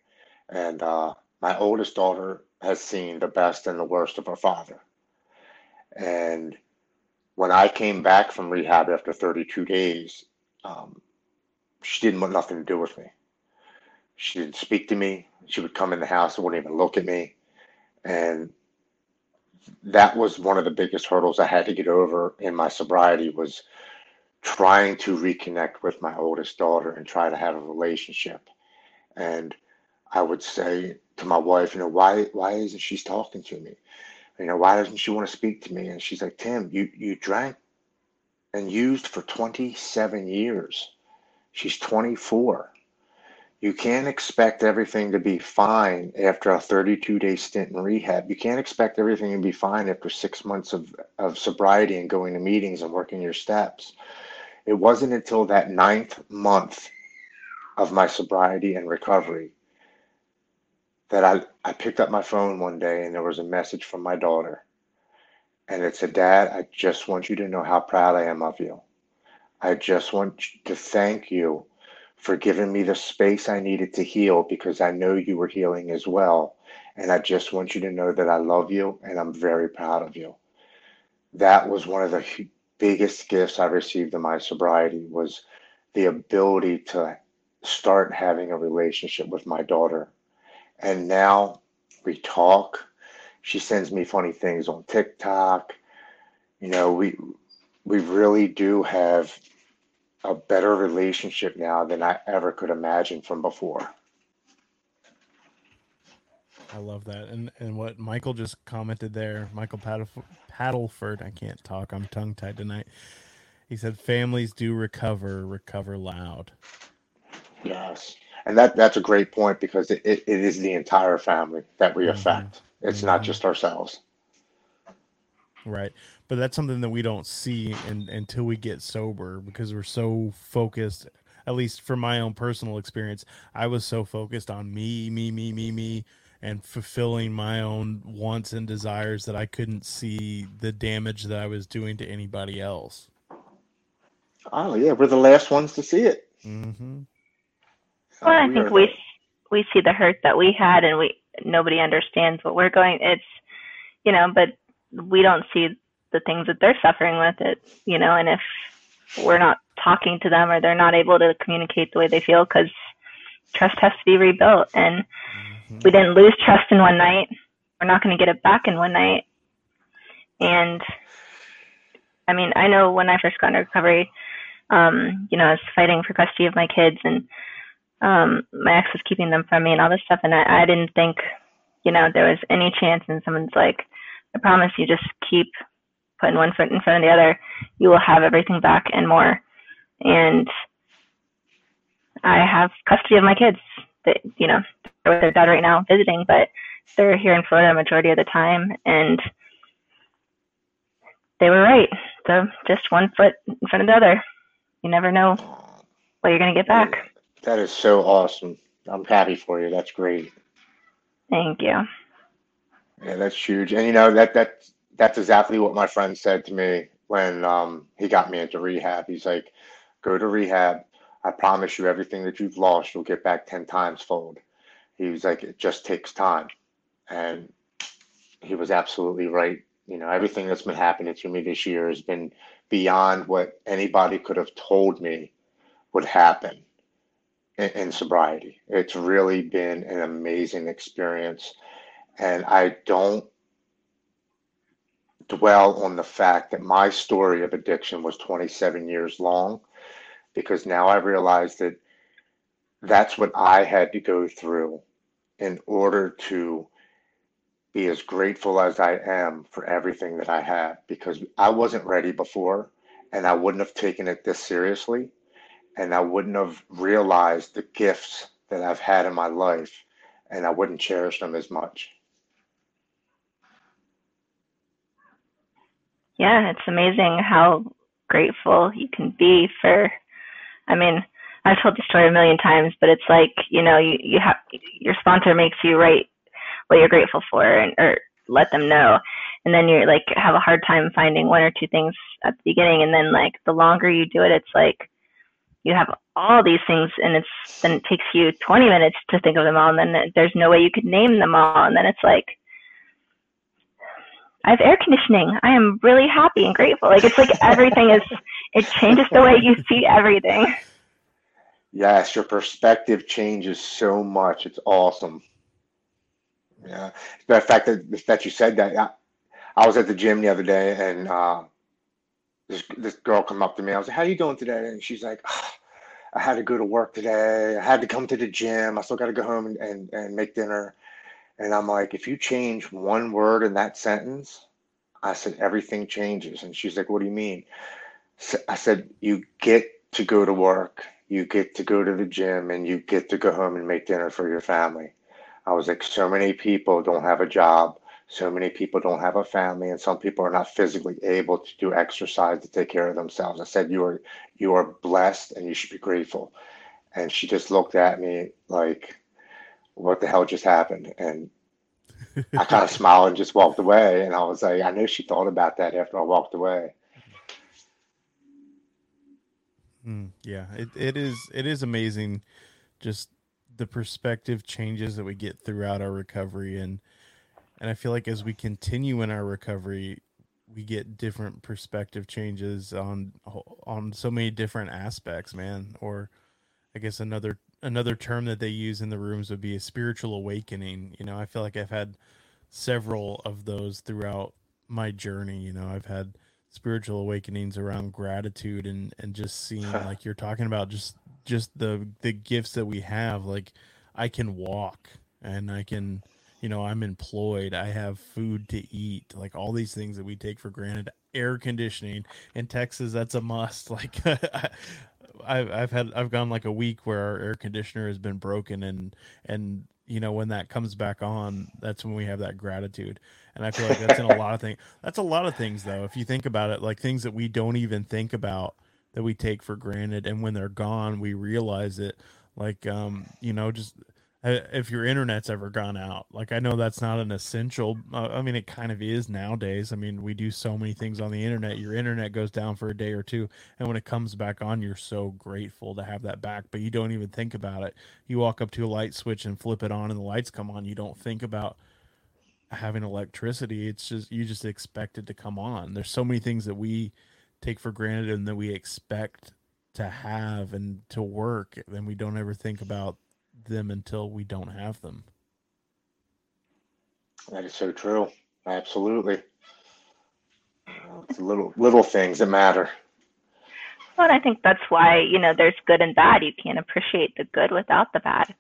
And uh, my oldest daughter has seen the best and the worst of her father. And when I came back from rehab after 32 days, um, she didn't want nothing to do with me. She didn't speak to me. She would come in the house and wouldn't even look at me. And that was one of the biggest hurdles I had to get over in my sobriety was trying to reconnect with my oldest daughter and try to have a relationship. And I would say to my wife, you know, why why isn't she talking to me? You know, why doesn't she want to speak to me? And she's like, Tim, you you drank and used for 27 years. She's 24. You can't expect everything to be fine after a 32 day stint in rehab. You can't expect everything to be fine after six months of, of sobriety and going to meetings and working your steps. It wasn't until that ninth month of my sobriety and recovery that I, I picked up my phone one day and there was a message from my daughter. And it said, Dad, I just want you to know how proud I am of you. I just want to thank you for giving me the space I needed to heal because I know you were healing as well. And I just want you to know that I love you and I'm very proud of you. That was one of the biggest gifts I received in my sobriety was the ability to start having a relationship with my daughter and now we talk. She sends me funny things on TikTok. You know, we we really do have a better relationship now than I ever could imagine from before. I love that. And and what Michael just commented there, Michael Paddleford, I can't talk. I'm tongue tied tonight. He said families do recover, recover loud. Yes and that that's a great point because it, it, it is the entire family that we mm-hmm. affect. It's mm-hmm. not just ourselves. Right. But that's something that we don't see in, until we get sober because we're so focused. At least from my own personal experience, I was so focused on me, me, me, me, me, and fulfilling my own wants and desires that I couldn't see the damage that I was doing to anybody else. Oh yeah, we're the last ones to see it. Mm-hmm. Well, I think we we see the hurt that we had, and we nobody understands what we're going. It's you know, but we don't see the things that they're suffering with it. You know, and if we're not talking to them or they're not able to communicate the way they feel, because trust has to be rebuilt, and mm-hmm. we didn't lose trust in one night. We're not going to get it back in one night. And I mean, I know when I first got into recovery, um, you know, I was fighting for custody of my kids and um, my ex was keeping them from me and all this stuff. And I, I didn't think, you know, there was any chance. And someone's like, I promise you, just keep putting one foot in front of the other. You will have everything back and more. And I have custody of my kids. That you know, they're with their dad right now visiting, but they're here in Florida majority of the time, and they were right. So just one foot in front of the other. You never know what you're gonna get back. That is so awesome. I'm happy for you. That's great. Thank you. Yeah, that's huge. And you know that that that's exactly what my friend said to me when um, he got me into rehab. He's like, "Go to rehab, I promise you, everything that you've lost, you'll get back 10 times fold. He was like, it just takes time. And he was absolutely right. You know, everything that's been happening to me this year has been beyond what anybody could have told me would happen in, in sobriety. It's really been an amazing experience. And I don't dwell on the fact that my story of addiction was 27 years long because now I realize that that's what I had to go through in order to be as grateful as I am for everything that I have because I wasn't ready before and I wouldn't have taken it this seriously and I wouldn't have realized the gifts that I've had in my life and I wouldn't cherish them as much. Yeah, it's amazing how grateful you can be for I mean, I've told the story a million times, but it's like, you know, you, you have your sponsor makes you write what you're grateful for and or let them know. And then you're like have a hard time finding one or two things at the beginning. And then like the longer you do it, it's like you have all these things and it's then it takes you 20 minutes to think of them all. And then there's no way you could name them all. And then it's like I have air conditioning. I am really happy and grateful. Like it's like everything is it changes the way you see everything. Yes, your perspective changes so much. It's awesome. Yeah. The fact that that you said that, I, I was at the gym the other day and uh, this this girl come up to me. I was like, "How you doing today?" And she's like, oh, "I had to go to work today. I had to come to the gym. I still got to go home and, and and make dinner." And I'm like, "If you change one word in that sentence," I said, "everything changes." And she's like, "What do you mean?" I said, "You get to go to work, you get to go to the gym, and you get to go home and make dinner for your family." I was like, "So many people don't have a job." So many people don't have a family, and some people are not physically able to do exercise to take care of themselves. I said, "You are you are blessed, and you should be grateful." And she just looked at me like, "What the hell just happened?" And I kind of smiled and just walked away. And I was like, I knew she thought about that after I walked away. Mm, yeah, it, it is it is amazing, just the perspective changes that we get throughout our recovery and and I feel like as we continue in our recovery, we get different perspective changes on on so many different aspects, man. Or I guess another another term that they use in the rooms would be a spiritual awakening. You know, I feel like I've had several of those throughout my journey. You know, I've had spiritual awakenings around gratitude and and just seeing like you're talking about just just the the gifts that we have. Like I can walk and I can you know i'm employed. I have food to eat. Like all these things that we take for granted. Air conditioning in texas that's a must. Like I've, I've had i've gone like a week where our air conditioner has been broken and and you know when that comes back on that's when we have that gratitude. And i feel like that's in a lot of things that's a lot of things though if you think about it like things that we don't even think about that we take for granted and when they're gone we realize it like um you know just if your internet's ever gone out like i know that's not an essential uh, i mean it kind of is nowadays. I mean we do so many things on the internet your internet goes down for a day or two and when it comes back on you're so grateful to have that back but you don't even think about it. You walk up to a light switch and flip it on and the lights come on you don't think about having electricity. It's just you just expect it to come on. There's so many things that we take for granted and that we expect to have and to work and we don't ever think about them until we don't have them. That is so true. Absolutely. It's little little things that matter. Well, and I think that's why you know there's good and bad. You can't appreciate the good without the bad.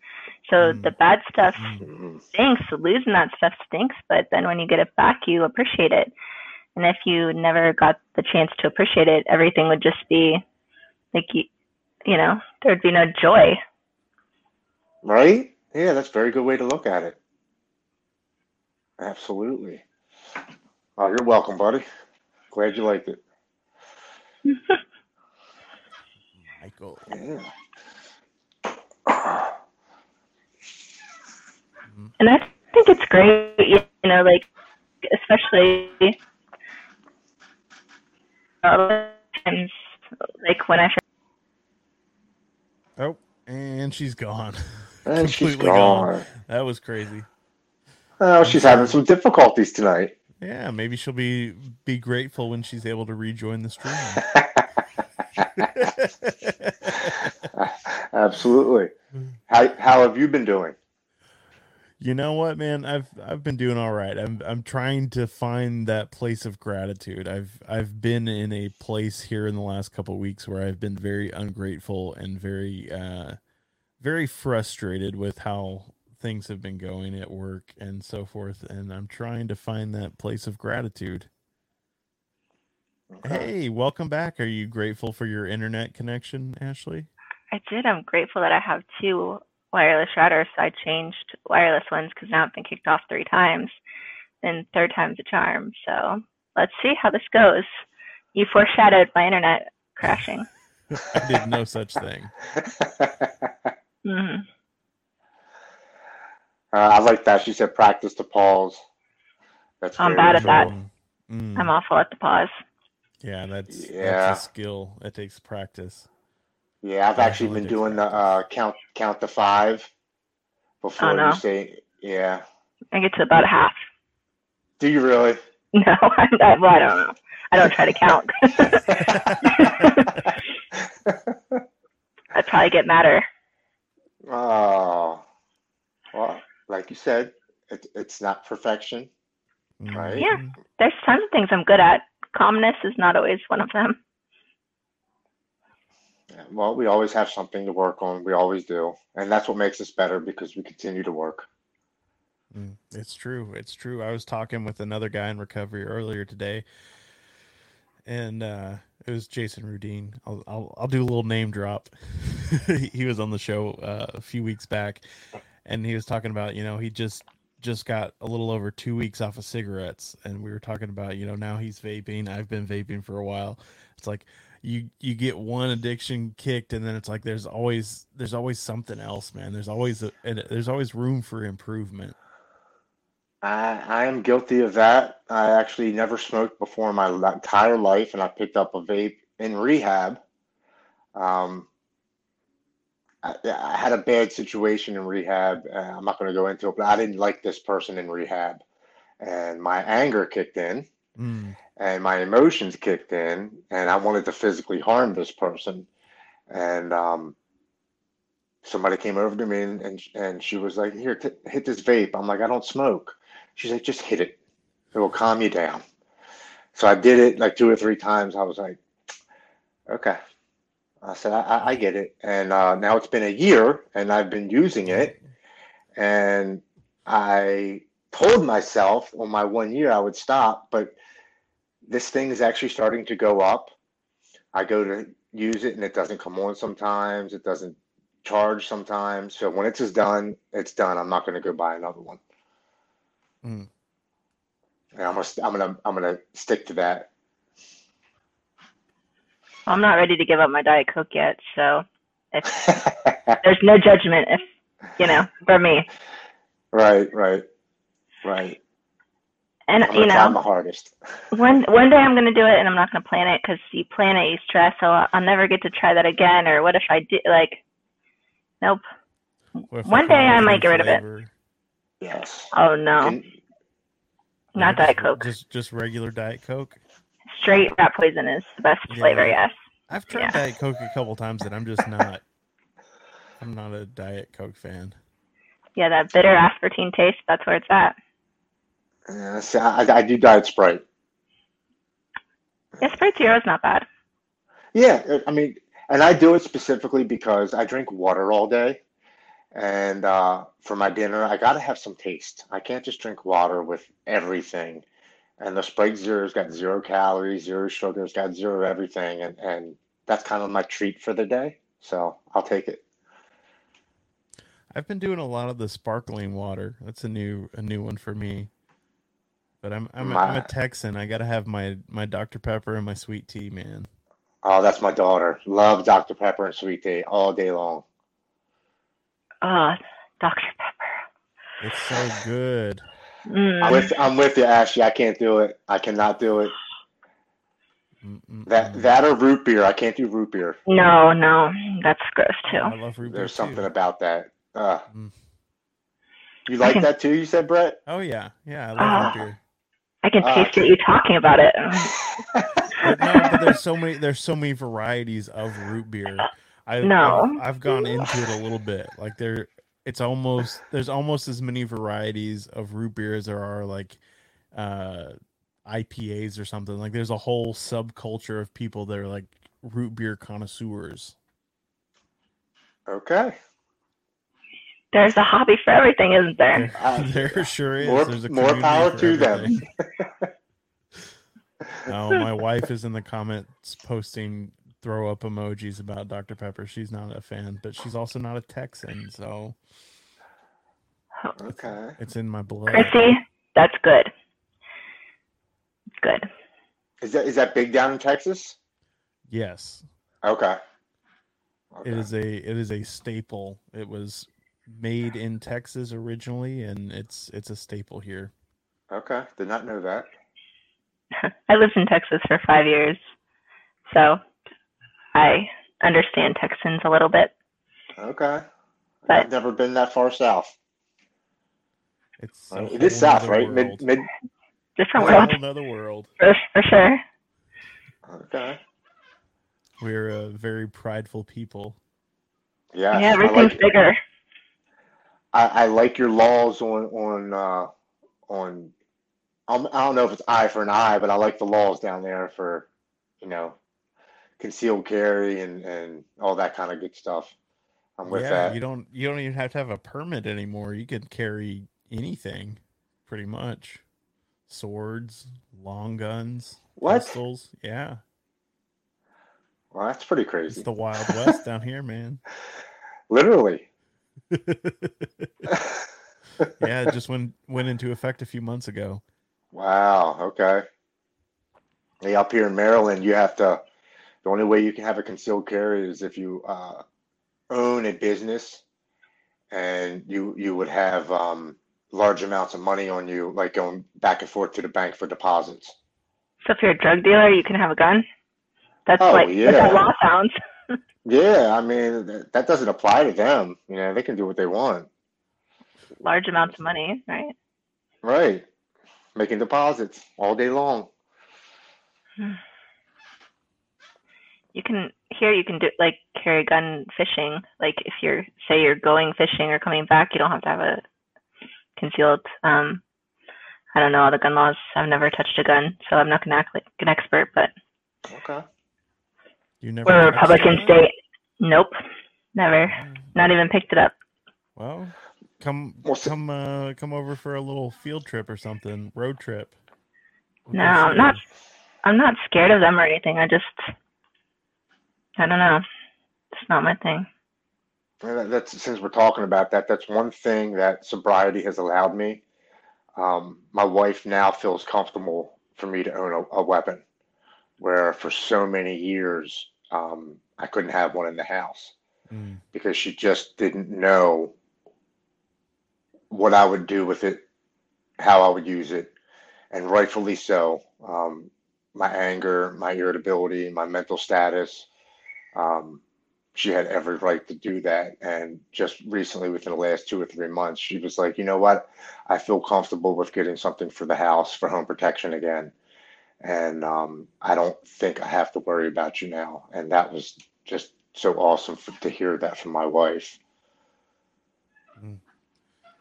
So mm. the bad stuff mm. stinks. Losing that stuff stinks. But then when you get it back, you appreciate it. And if you never got the chance to appreciate it, everything would just be like you, you know, there would be no joy. Right? Yeah, that's a very good way to look at it. Absolutely. Oh, you're welcome, buddy. Glad you liked it. Michael. Yeah. And I think it's great, you know, like especially a lot of times, like when I Oh, And she's gone. And she's gone. gone. That was crazy. Oh, she's having some difficulties tonight. Yeah, maybe she'll be be grateful when she's able to rejoin the stream. Absolutely. How how have you been doing? You know what, man? I've I've been doing all right. I'm I'm trying to find that place of gratitude. I've I've been in a place here in the last couple of weeks where I've been very ungrateful and very uh very frustrated with how things have been going at work and so forth and I'm trying to find that place of gratitude. Okay. Hey, welcome back. Are you grateful for your internet connection, Ashley? I did. I'm grateful that I have two wireless routers. So I changed wireless ones because now I've been kicked off three times. And third time's a charm. So let's see how this goes. You foreshadowed my internet crashing. I did no such thing. hmm Uh, I like that. She said practice to pause. That's I'm very bad at that. Mm. I'm awful at the pause. Yeah, that's Yeah. that's a skill. It takes practice. Yeah, I've Yeah, actually been takes doing the uh, count count to five before Oh, no. you say yeah. I get to about half. Do you really? No, I, I, well, I don't know. I don't try to count. I'd probably get madder. Oh, well, like you said, it, it's not perfection. Right. Yeah. There's tons of things I'm good at. Calmness is not always one of them. Yeah, Well, we always have something to work on. We always do, and that's what makes us better because we continue to work. Mm, It's true. It's true. I was talking with another guy in recovery earlier today, and uh, it was Jason Rudine. I'll, I'll I'll do a little name drop. he was on the show uh, a few weeks back, and he was talking about you know he just just got a little over two weeks off of cigarettes, and we were talking about you know now he's vaping. I've been vaping for a while. It's like you you get one addiction kicked and then it's like there's always there's always something else man there's always a, there's always room for improvement I, I am guilty of that. I actually never smoked before in my entire life, and I picked up a vape in rehab. Um, I, I had a bad situation in rehab. Uh, I'm not going to go into it, but I didn't like this person in rehab, and my anger kicked in, Mm, and my emotions kicked in, and I wanted to physically harm this person. And um, somebody came over to me, and and, and she was like, "Here, t hit this vape." I'm like, "I don't smoke." She's like, "Just hit it. It will calm you down." So I did it like two or three times. I was like, "Okay." I said, "I, I get it." And uh, now it's been a year, and I've been using it, and I told myself on my one year I would stop, but this thing is actually starting to go up. I go to use it and it doesn't come on sometimes. It doesn't charge sometimes. So when it's done, it's done. I'm not going to go buy another one. Mm. And I'm gonna, I'm gonna, I'm gonna stick to that. I'm not ready to give up my Diet Coke yet, so if there's no judgment if you know, for me. right, right, right. And I'm you gonna try know, hardest. one one day I'm gonna do it, and I'm not gonna plan it because you plan it, you stress. So I'll, I'll never get to try that again. Or what if I do? Like, nope. One day I might get rid of it. Flavor? Yes. Oh no, Can- not Diet Coke. just just regular diet coke Straight rat poison is the best Yeah. flavor. Yes. i've tried Yeah. diet coke a couple times and i'm just not i'm not a diet coke fan Yeah, that bitter aspartame taste. That's where it's at. uh, see, I, I do diet Sprite. Yeah, Sprite Zero is not bad. Yeah, I mean, and I do it specifically because I drink water all day. And uh, for my dinner, I got to have some taste. I can't just drink water with everything. And the Sprite Zero's got zero calories, zero sugar, it's got zero everything. And, and that's kind of my treat for the day. So I'll take it. i've been doing a lot of the sparkling water that's a new a new one for me but i'm i'm, a, I'm a texan i gotta have my my dr pepper and my sweet tea man Oh, that's my daughter. Love Dr. Pepper and sweet tea all day long. Oh, Dr. Pepper. it's so good I'm Mm. with, I'm with you, Ashley. I can't do it. I cannot do it. Mm-mm-mm. That that or root beer. I can't do root beer. No, no, that's gross too. I love root beer There's too. something about that. Uh, Mm. you like that too? You said, Brett. Oh yeah, yeah, I love Ah. root beer. I can Ah, taste it. You talking about it? But no, but there's so many there's so many varieties of root beer. I, No. I've, I've gone into it a little bit. Like there, it's almost there's almost as many varieties of root beer as there are like uh IPAs or something. Like there's a whole subculture of people that are like root beer connoisseurs. okay. There's a hobby for everything, isn't there? There, Uh, there sure is. more- There's a more power for to them. Oh, my wife is in the comments posting throw up emojis about Dr. Pepper. She's not a fan, but she's also not a Texan, so Okay. it's in my blood. Chrissy, that's good. Good. Is that is that big down in Texas? Yes, Okay. it is a it is a staple. It was made in Texas originally, and it's it's a staple here. Okay. Did not know that. I lived in Texas for five years, so I understand Texans a little bit. Okay. But- I've never been that far south. It's a it is south, right? Mid mid Different It's world, whole nother world. for, for sure. Okay. We're a very prideful people. Yeah. yeah, I everything's like bigger. I, I like your laws on on uh, on. I don't know if it's eye for an eye, but I like the laws down there for, you know, concealed carry and and all that kind of good stuff. I'm with yeah, that. you don't you don't even have to have a permit anymore. You can carry anything, pretty much. Swords, long guns, What? pistols. Yeah, Well, that's pretty crazy. it's the Wild West down here, man. Literally. yeah, it just went went into effect a few months ago. Wow. Okay. Hey, up here in Maryland, you have to. The only way you can have a concealed carry is if you uh, own a business, and you you would have um, large amounts of money on you, like going back and forth to the bank for deposits. So if you're a drug dealer, you can have a gun. That's Oh, like yeah. that law sounds. Yeah, I mean that, that doesn't apply to them. You know, they can do what they want. Large amounts of money, right? Right. Making deposits all day long. You can here you can do like carry a gun fishing. Like if you're say you're going fishing or coming back, you don't have to have a concealed. Um, I don't know all the gun laws. I've never touched a gun, so I'm not gonna act like an expert. But Okay. You never. we're a Republican state. Nope, never. Mm. Not even picked it up. Well, come come uh come over for a little field trip or something, road trip. We'll No, I'm not. I'm not scared of them or anything. I just, I don't know. It's not my thing. And that's since we're talking about that, that's one thing that sobriety has allowed me. Um, my wife now feels comfortable for me to own a, a weapon, where for so many years um, I couldn't have one in the house Mm. because she just didn't know what I would do with it, how I would use it, and rightfully so. Um, my anger, my irritability, my mental status. Um, she had every right to do that. And just recently, within the last two or three months, she was like, you know what? I feel comfortable with getting something for the house for home protection again. And um, I don't think I have to worry about you now. And that was just so awesome for, to hear that from my wife.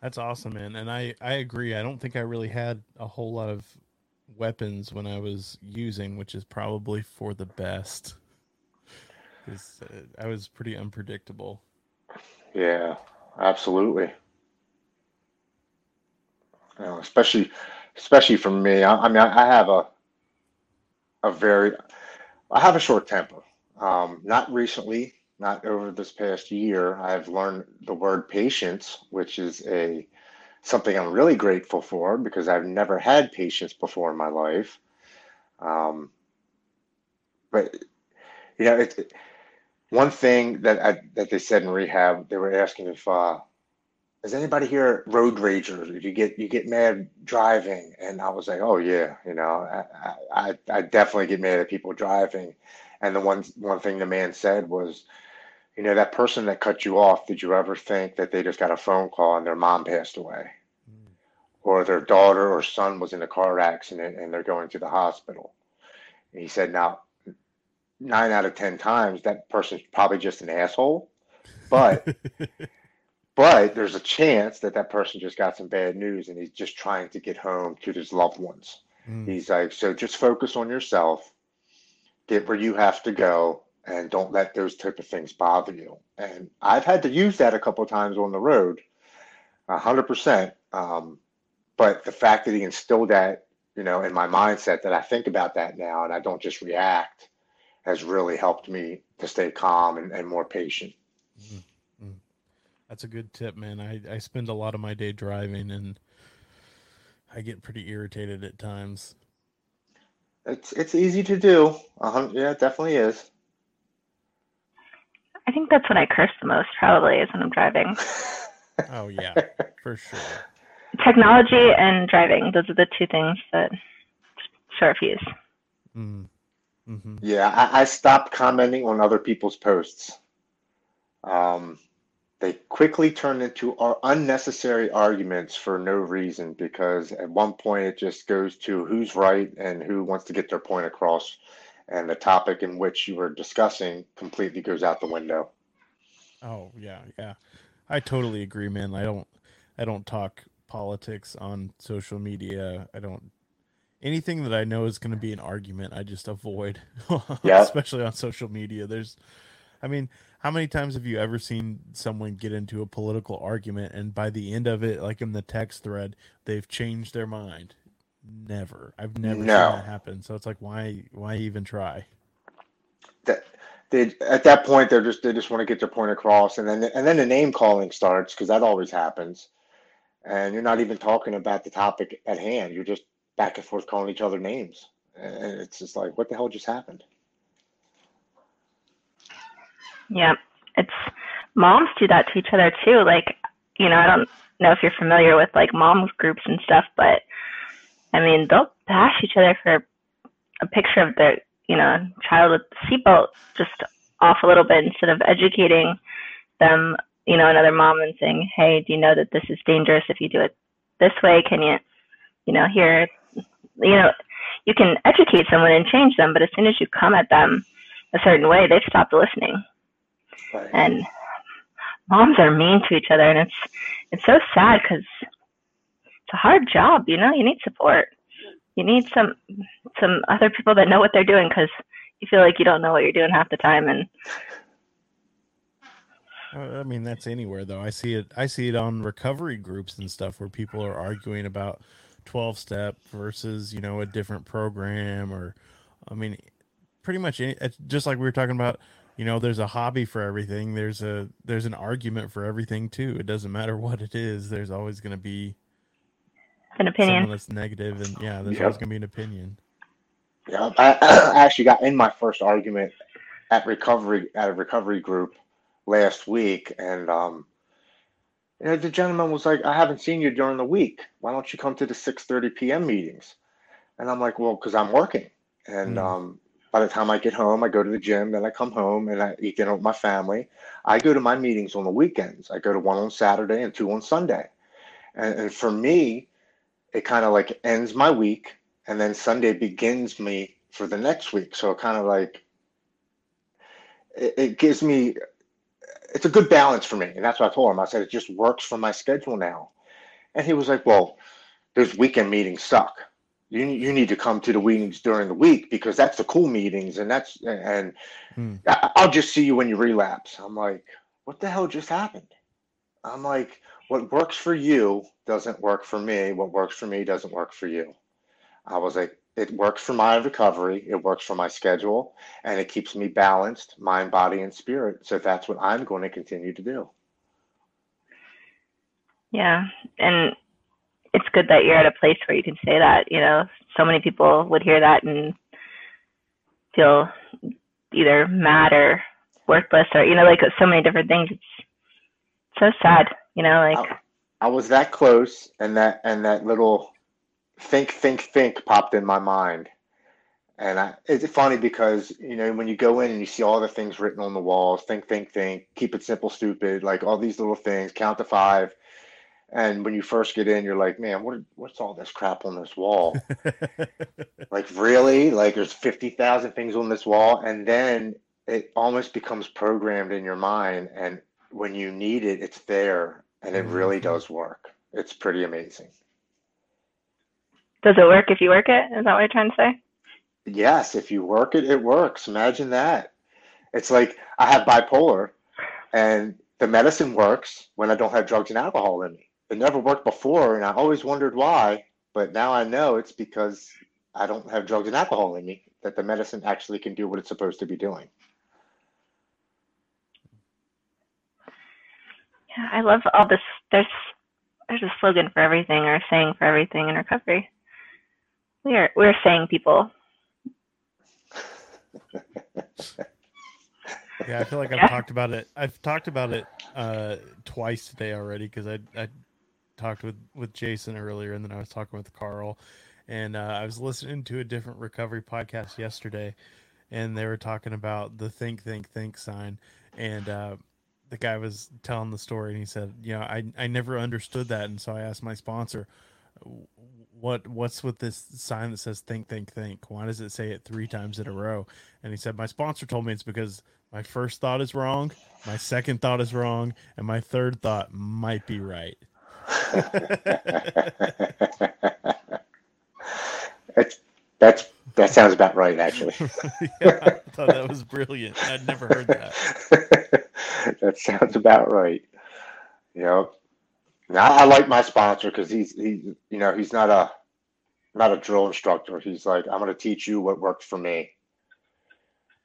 That's awesome, man. And I I agree. I don't think I really had a whole lot of weapons when I was using, which is probably for the best. 'Cause, uh, I was pretty unpredictable. Yeah, absolutely. You know, especially, especially for me. I, I mean, I, I have a, a very, I have a short temper. Um, not recently, not over this past year. I've learned the word patience, which is a something I'm really grateful for because I've never had patience before in my life. Um, but you know, it, one thing that I, that they said in rehab, they were asking if uh, is anybody here road ragers? You get you get mad driving, and I was like, oh yeah, you know, I I, I definitely get mad at people driving. And the one one thing the man said was, you know, that person that cut you off, did you ever think that they just got a phone call and their mom passed away, mm. or their daughter or son was in a car accident and they're going to the hospital? And he said, now nine out of ten times that person's probably just an asshole, but. But there's a chance that that person just got some bad news and he's just trying to get home to his loved ones. Mm. He's like, so just focus on yourself, get where you have to go, and don't let those type of things bother you. And I've had to use that a couple of times on the road, a hundred percent. Um, but the fact that he instilled that, you know, in my mindset that I think about that now and I don't just react has really helped me to stay calm and, and more patient. Mm-hmm. That's a good tip, man. I, I spend a lot of my day driving and I get pretty irritated at times. It's it's easy to do. Uh, yeah, it definitely is. I think that's when I curse the most, probably, is when I'm driving. oh yeah, for sure. Technology and driving; those are the two things that sure fuse. Mm. Mm-hmm. Yeah, I, I stopped commenting on other people's posts. Um, they quickly turn into unnecessary arguments for no reason because at one point it just goes to who's right and who wants to get their point across and the topic in which you were discussing completely goes out the window oh yeah yeah i totally agree man i don't i don't talk politics on social media i don't anything that i know is going to be an argument i just avoid yeah. especially on social media there's i mean how many times have you ever seen someone get into a political argument and by the end of it, like in the text thread, they've changed their mind? Never. I've never no. seen that happen. So it's like, why, why even try? That they at that point they're just they just want to get their point across, and then and then the name calling starts because that always happens, and you're not even talking about the topic at hand. You're just back and forth calling each other names, and it's just like, what the hell just happened? Yeah, it's moms do that to each other too. Like, you know, I don't know if you're familiar with like moms groups and stuff, but I mean, they'll bash each other for a picture of their, you know, child with the seatbelt just off a little bit instead of educating them, you know, another mom and saying, hey, do you know that this is dangerous if you do it this way? Can you, you know, here, you know, you can educate someone and change them, but as soon as you come at them a certain way, they've stopped listening. Right. And moms are mean to each other, and it's it's so sad because it's a hard job. You know, you need support. You need some some other people that know what they're doing because you feel like you don't know what you're doing half the time, and uh, I mean that's anywhere though. I see it. I see it on recovery groups and stuff where people are arguing about twelve step versus you know a different program or, I mean, pretty much any, just like we were talking about you know there's a hobby for everything. There's a there's an argument for everything too. It doesn't matter what it is. There's always going to be an opinion. that's negative and yeah there's yep. always going to be an opinion. Yeah. I, I actually got in my first argument at recovery at a recovery group last week and um you know, the gentleman was like, I haven't seen you during the week. Why don't you come to the 6:30 p.m. meetings? And I'm like, well, because I'm working. And mm. um, by the time I get home, I go to the gym, then I come home and I eat dinner with my family. I go to my meetings on the weekends. I go to one on Saturday and two on Sunday. And, and for me, it kind of like ends my week and then Sunday begins me for the next week. So it kind of like, it, it gives me, it's a good balance for me. And that's what I told him. I said, it just works for my schedule now. And he was like, well, those weekend meetings suck you you need to come to the meetings during the week because that's the cool meetings and that's and hmm. I'll just see you when you relapse. I'm like, what the hell just happened? I'm like, what works for you doesn't work for me. What works for me doesn't work for you. I was like, it works for my recovery, it works for my schedule, and it keeps me balanced, mind, body, and spirit. So that's what I'm going to continue to do. Yeah. And it's good that you're at a place where you can say that. You know, so many people would hear that and feel either mad or worthless or you know, like so many different things. It's so sad. You know, like I was that close, and that and that little think, think, think popped in my mind. And I, it's funny because you know when you go in and you see all the things written on the walls, think, think, think, keep it simple, stupid, like all these little things, count to five. And when you first get in, you're like, man, what what's all this crap on this wall? like really? Like there's fifty thousand things on this wall, and then it almost becomes programmed in your mind, and when you need it, it's there, and it really Mhm. does work. It's pretty amazing. Does it work if you work it? Is that what you're trying to say? Yes, if you work it, it works. Imagine that. It's like I have bipolar, and the medicine works when I don't have drugs and alcohol in me. It never worked before, and I always wondered why, but now I know it's because I don't have drugs and alcohol in me that the medicine actually can do what it's supposed to be doing. Yeah, I love all this. There's there's a slogan for everything or a saying for everything in recovery. We are we're saying people. Yeah, I feel like I've Yeah. talked about it. I've talked about it uh, twice today already because I I talked with with Jason earlier, and then I was talking with Carl, and uh, I was listening to a different recovery podcast yesterday, and they were talking about the think think think sign, and uh, the guy was telling the story, and he said, you know, I I never understood that, and so I asked my sponsor. What what's with this sign that says think think think? Why does it say it three times in a row? And he said my sponsor told me it's because my first thought is wrong, my second thought is wrong, and my third thought might be right. that's that's that sounds about right, actually. yeah, I thought that was brilliant. I'd never heard that. that sounds about right. You know, now I like my sponsor because he's he, you know, he's not a not a drill instructor. He's like, I'm going to teach you what worked for me.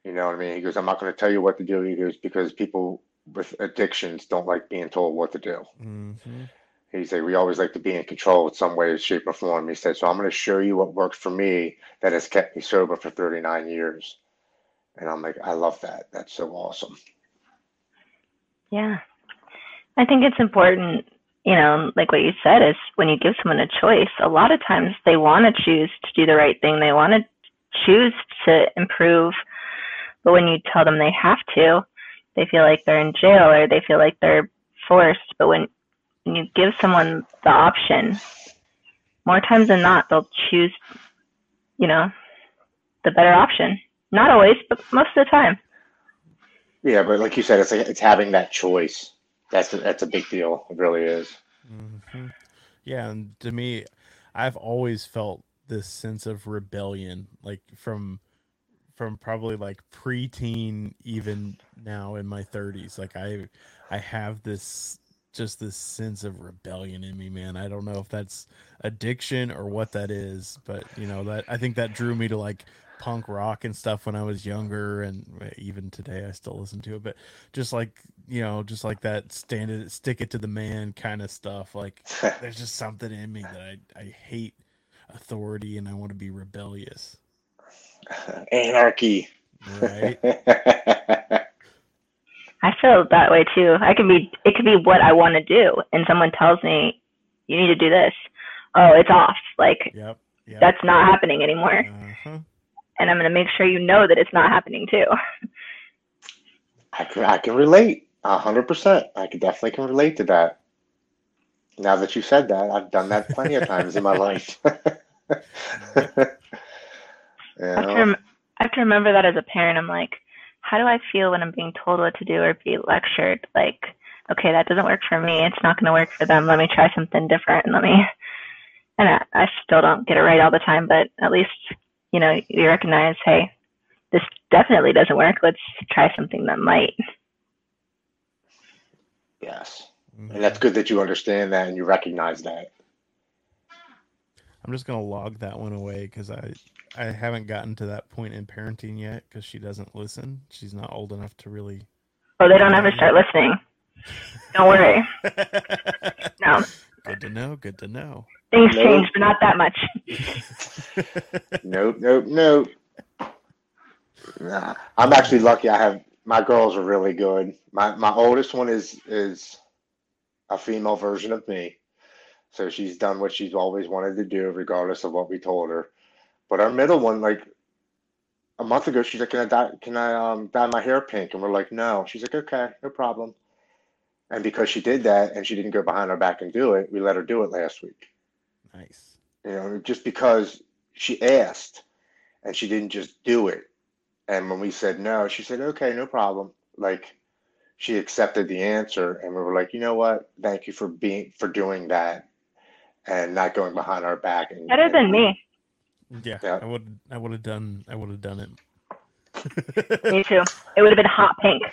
You know what I mean? He goes, I'm not going to tell you what to do. He goes because people with addictions don't like being told what to do. hmm He said, we always like to be in control in some way, shape, or form. He said, so I'm going to show you what works for me that has kept me sober for 39 years. And I'm like, I love that. That's so awesome. Yeah. I think it's important, you know, like what you said is when you give someone a choice, a lot of times they want to choose to do the right thing. They want to choose to improve. But when you tell them they have to, they feel like they're in jail or they feel like they're forced. But when, when you give someone the option, more times than not, they'll choose, you know, the better option. Not always, but most of the time. Yeah, but like you said, it's like, it's having that choice. That's a, that's a big deal. It really is. hmm Yeah, and to me, I've always felt this sense of rebellion, like from from probably like preteen, even now in my thirties. Like I, I have this just this sense of rebellion in me, man. I don't know if that's addiction or what that is, but you know that I think that drew me to like punk rock and stuff when I was younger, and even today I still listen to it. But just like you know, just like that stand it, stick it to the man kind of stuff. Like there's just something in me that I I hate authority and I want to be rebellious. Anarchy. Right? I feel that way too. I can be it could be what I want to do and someone tells me you need to do this. Oh, it's off. Like yep. Yep. that's not happening anymore. uh-huh. And I'm going to make sure you know that it's not happening too. I can, I can relate a hundred percent. I can definitely can relate to that. Now that you said that, I've done that plenty of times in my life. You I have, to rem- I have to remember that as a parent. I'm like, how do I feel when I'm being told what to do or be lectured? Like, okay, that doesn't work for me. It's not going to work for them. Let me try something different and let me. And I, I still don't get it right all the time, but at least, you know, you recognize, hey, this definitely doesn't work. Let's try something that might. Yes. Mhm. And that's good that you understand that and you recognize that. I'm just gonna log that one away because I I haven't gotten to that point in parenting yet because she doesn't listen. She's not old enough to really. Oh, they don't ever start listening. Don't worry. No, Good to know. Good to know. Things No. change, but not that much. Nope, nope, nope. Nah, I'm actually lucky. I have my girls are really good. My my oldest one is is a female version of me, So she's done what she's always wanted to do, regardless of what we told her. But our middle one, like a month ago, she's like, "Can I dye, can I um, dye my hair pink?" And we're like, "No." She's like, "Okay, no problem." And because she did that and she didn't go behind our back and do it, we let her do it last week. Nice. You know, just because she asked and she didn't just do it. And when we said no, she said, "Okay, no problem." Like she accepted the answer, and we were like, "You know what? Thank you for being for doing that." And not going behind our back. And, Better than me. Yeah, Yeah. I would. I would have done. I would have done it. Me too. It would have been hot pink.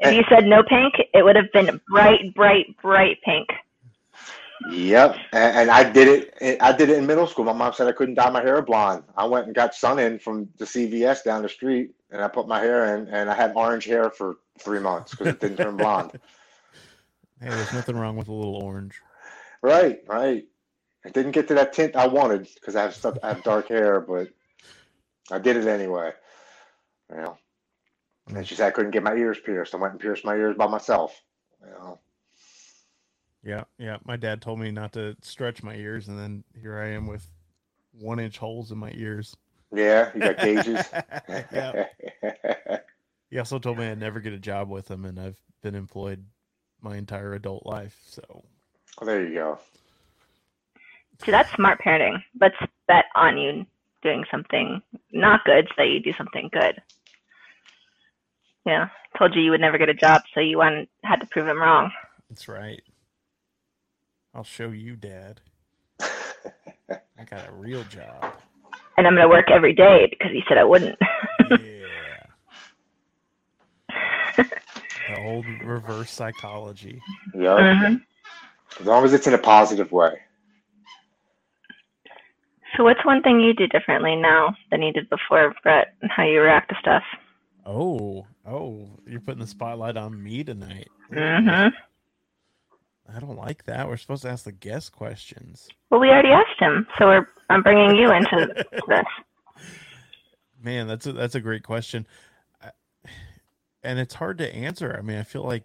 If you said no pink, it would have been bright, bright, bright pink. Yep, and, and I did it. I did it in middle school. My mom said I couldn't dye my hair blonde. I went and got Sun-In from the CVS down the street, and I put my hair in, and I had orange hair for three months because it didn't turn blonde. Hey, there's nothing wrong with a little orange. Right, right. I didn't get to that tint I wanted because I have stuff. I have dark hair, but I did it anyway. You know. And she said I couldn't get my ears pierced. I went and pierced my ears by myself. You know. Yeah, yeah. My dad told me not to stretch my ears, and then here I am with one inch holes in my ears. Yeah, you got gauges. yeah. He also told me I'd never get a job with him, and I've been employed my entire adult life. So Well, there you go. See, that's smart parenting. Let's bet on you doing something not good so that you do something good. Yeah, told you you would never get a job, so you went, had to prove him wrong. that's right. I'll show you, Dad. I got a real job. And I'm going to work every day because he said I wouldn't. Yeah. the old reverse psychology. Yep. hmm As long as it's in a positive way. So, what's one thing you do differently now than you did before, Brett, and how you react to stuff? Oh, oh, you're putting the spotlight on me tonight. hmm I don't like that. We're supposed to ask the guest questions. Well, we already asked him, so we're I'm bringing you into this. Man, that's a, that's a great question, and it's hard to answer. I mean, I feel like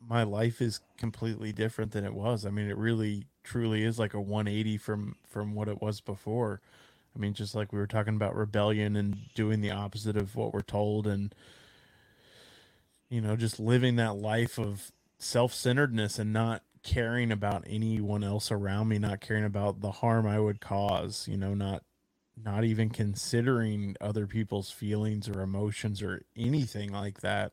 my life is completely different than it was. I mean, it really, truly is like a 180 from from what it was before. I mean, just like we were talking about rebellion and doing the opposite of what we're told, and you know, just living that life of self-centeredness and not caring about anyone else around me, not caring about the harm I would cause. You know, not not even considering other people's feelings or emotions or anything like that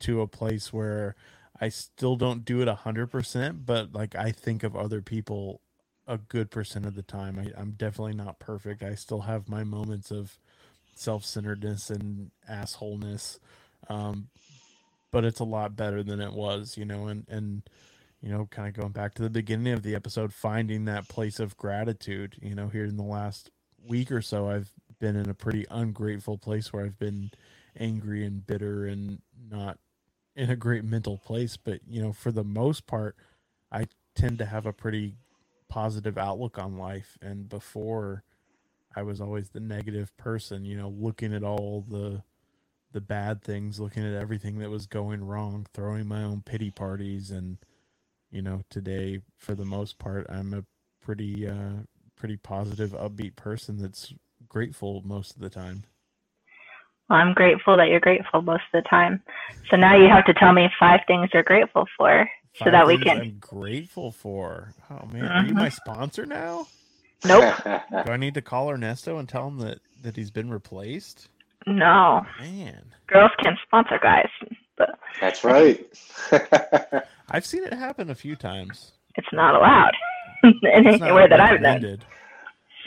to a place where I still don't do it a hundred percent, but like I think of other people a good percent of the time. I, I'm definitely not perfect. I still have my moments of self-centeredness and assholeness. Um, but it's a lot better than it was, you know, and, and, you know, kind of going back to the beginning of the episode, finding that place of gratitude, you know, here in the last week or so, I've been in a pretty ungrateful place where I've been angry and bitter and not in a great mental place. But, you know, for the most part, I tend to have a pretty positive outlook on life. And before, I was always the negative person, you know, looking at all the the bad things, looking at everything that was going wrong, throwing my own pity parties and you know, today for the most part I'm a pretty uh pretty positive, upbeat person that's grateful most of the time. Well, I'm grateful that you're grateful most of the time. So now you have to tell me five things you're grateful for, so that we can. I'm grateful for. Oh man, are you my sponsor now? Nope, Do I need to call Ernesto and tell him that that he's been replaced? no. Man, Girls can sponsor guys, That's right. I've seen it happen a few times. it's not allowed It's not anywhere that I've been. recommended.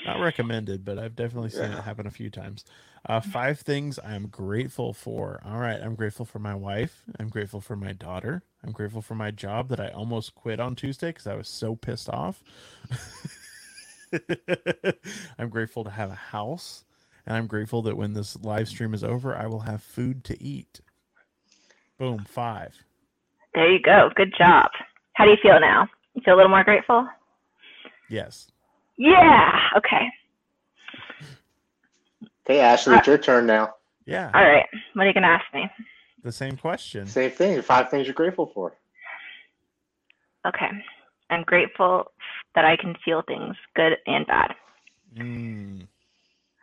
Not recommended, but I've definitely seen Yeah. it happen a few times. Uh, five things I'm grateful for. All right, I'm grateful for my wife. I'm grateful for my daughter. I'm grateful for my job that I almost quit on Tuesday because I was so pissed off. I'm grateful to have a house, and I'm grateful that when this live stream is over, I will have food to eat. Boom, five. There you go. Good job. How do you feel now? You feel a little more grateful? Yes. Yeah. Okay. okay, Ashley, it's your turn now. Yeah. All right. What are you gonna ask me? The same question. Same thing. Five things you're grateful for. Okay. I'm grateful that I can feel things, good and bad. Mm.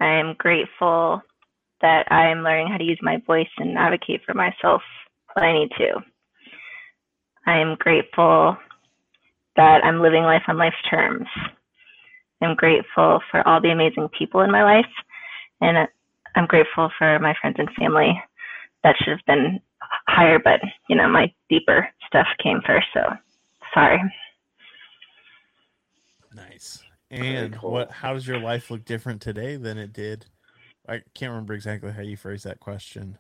I am grateful that I am learning how to use my voice and advocate for myself when I need to. I am grateful that I'm living life on life's terms. I'm grateful for all the amazing people in my life, and I'm grateful for my friends and family. That should have been higher, but you know, my deeper stuff came first, so sorry. Nice. And cool. what? How does your life look different today than it did? I can't remember exactly how you phrased that question.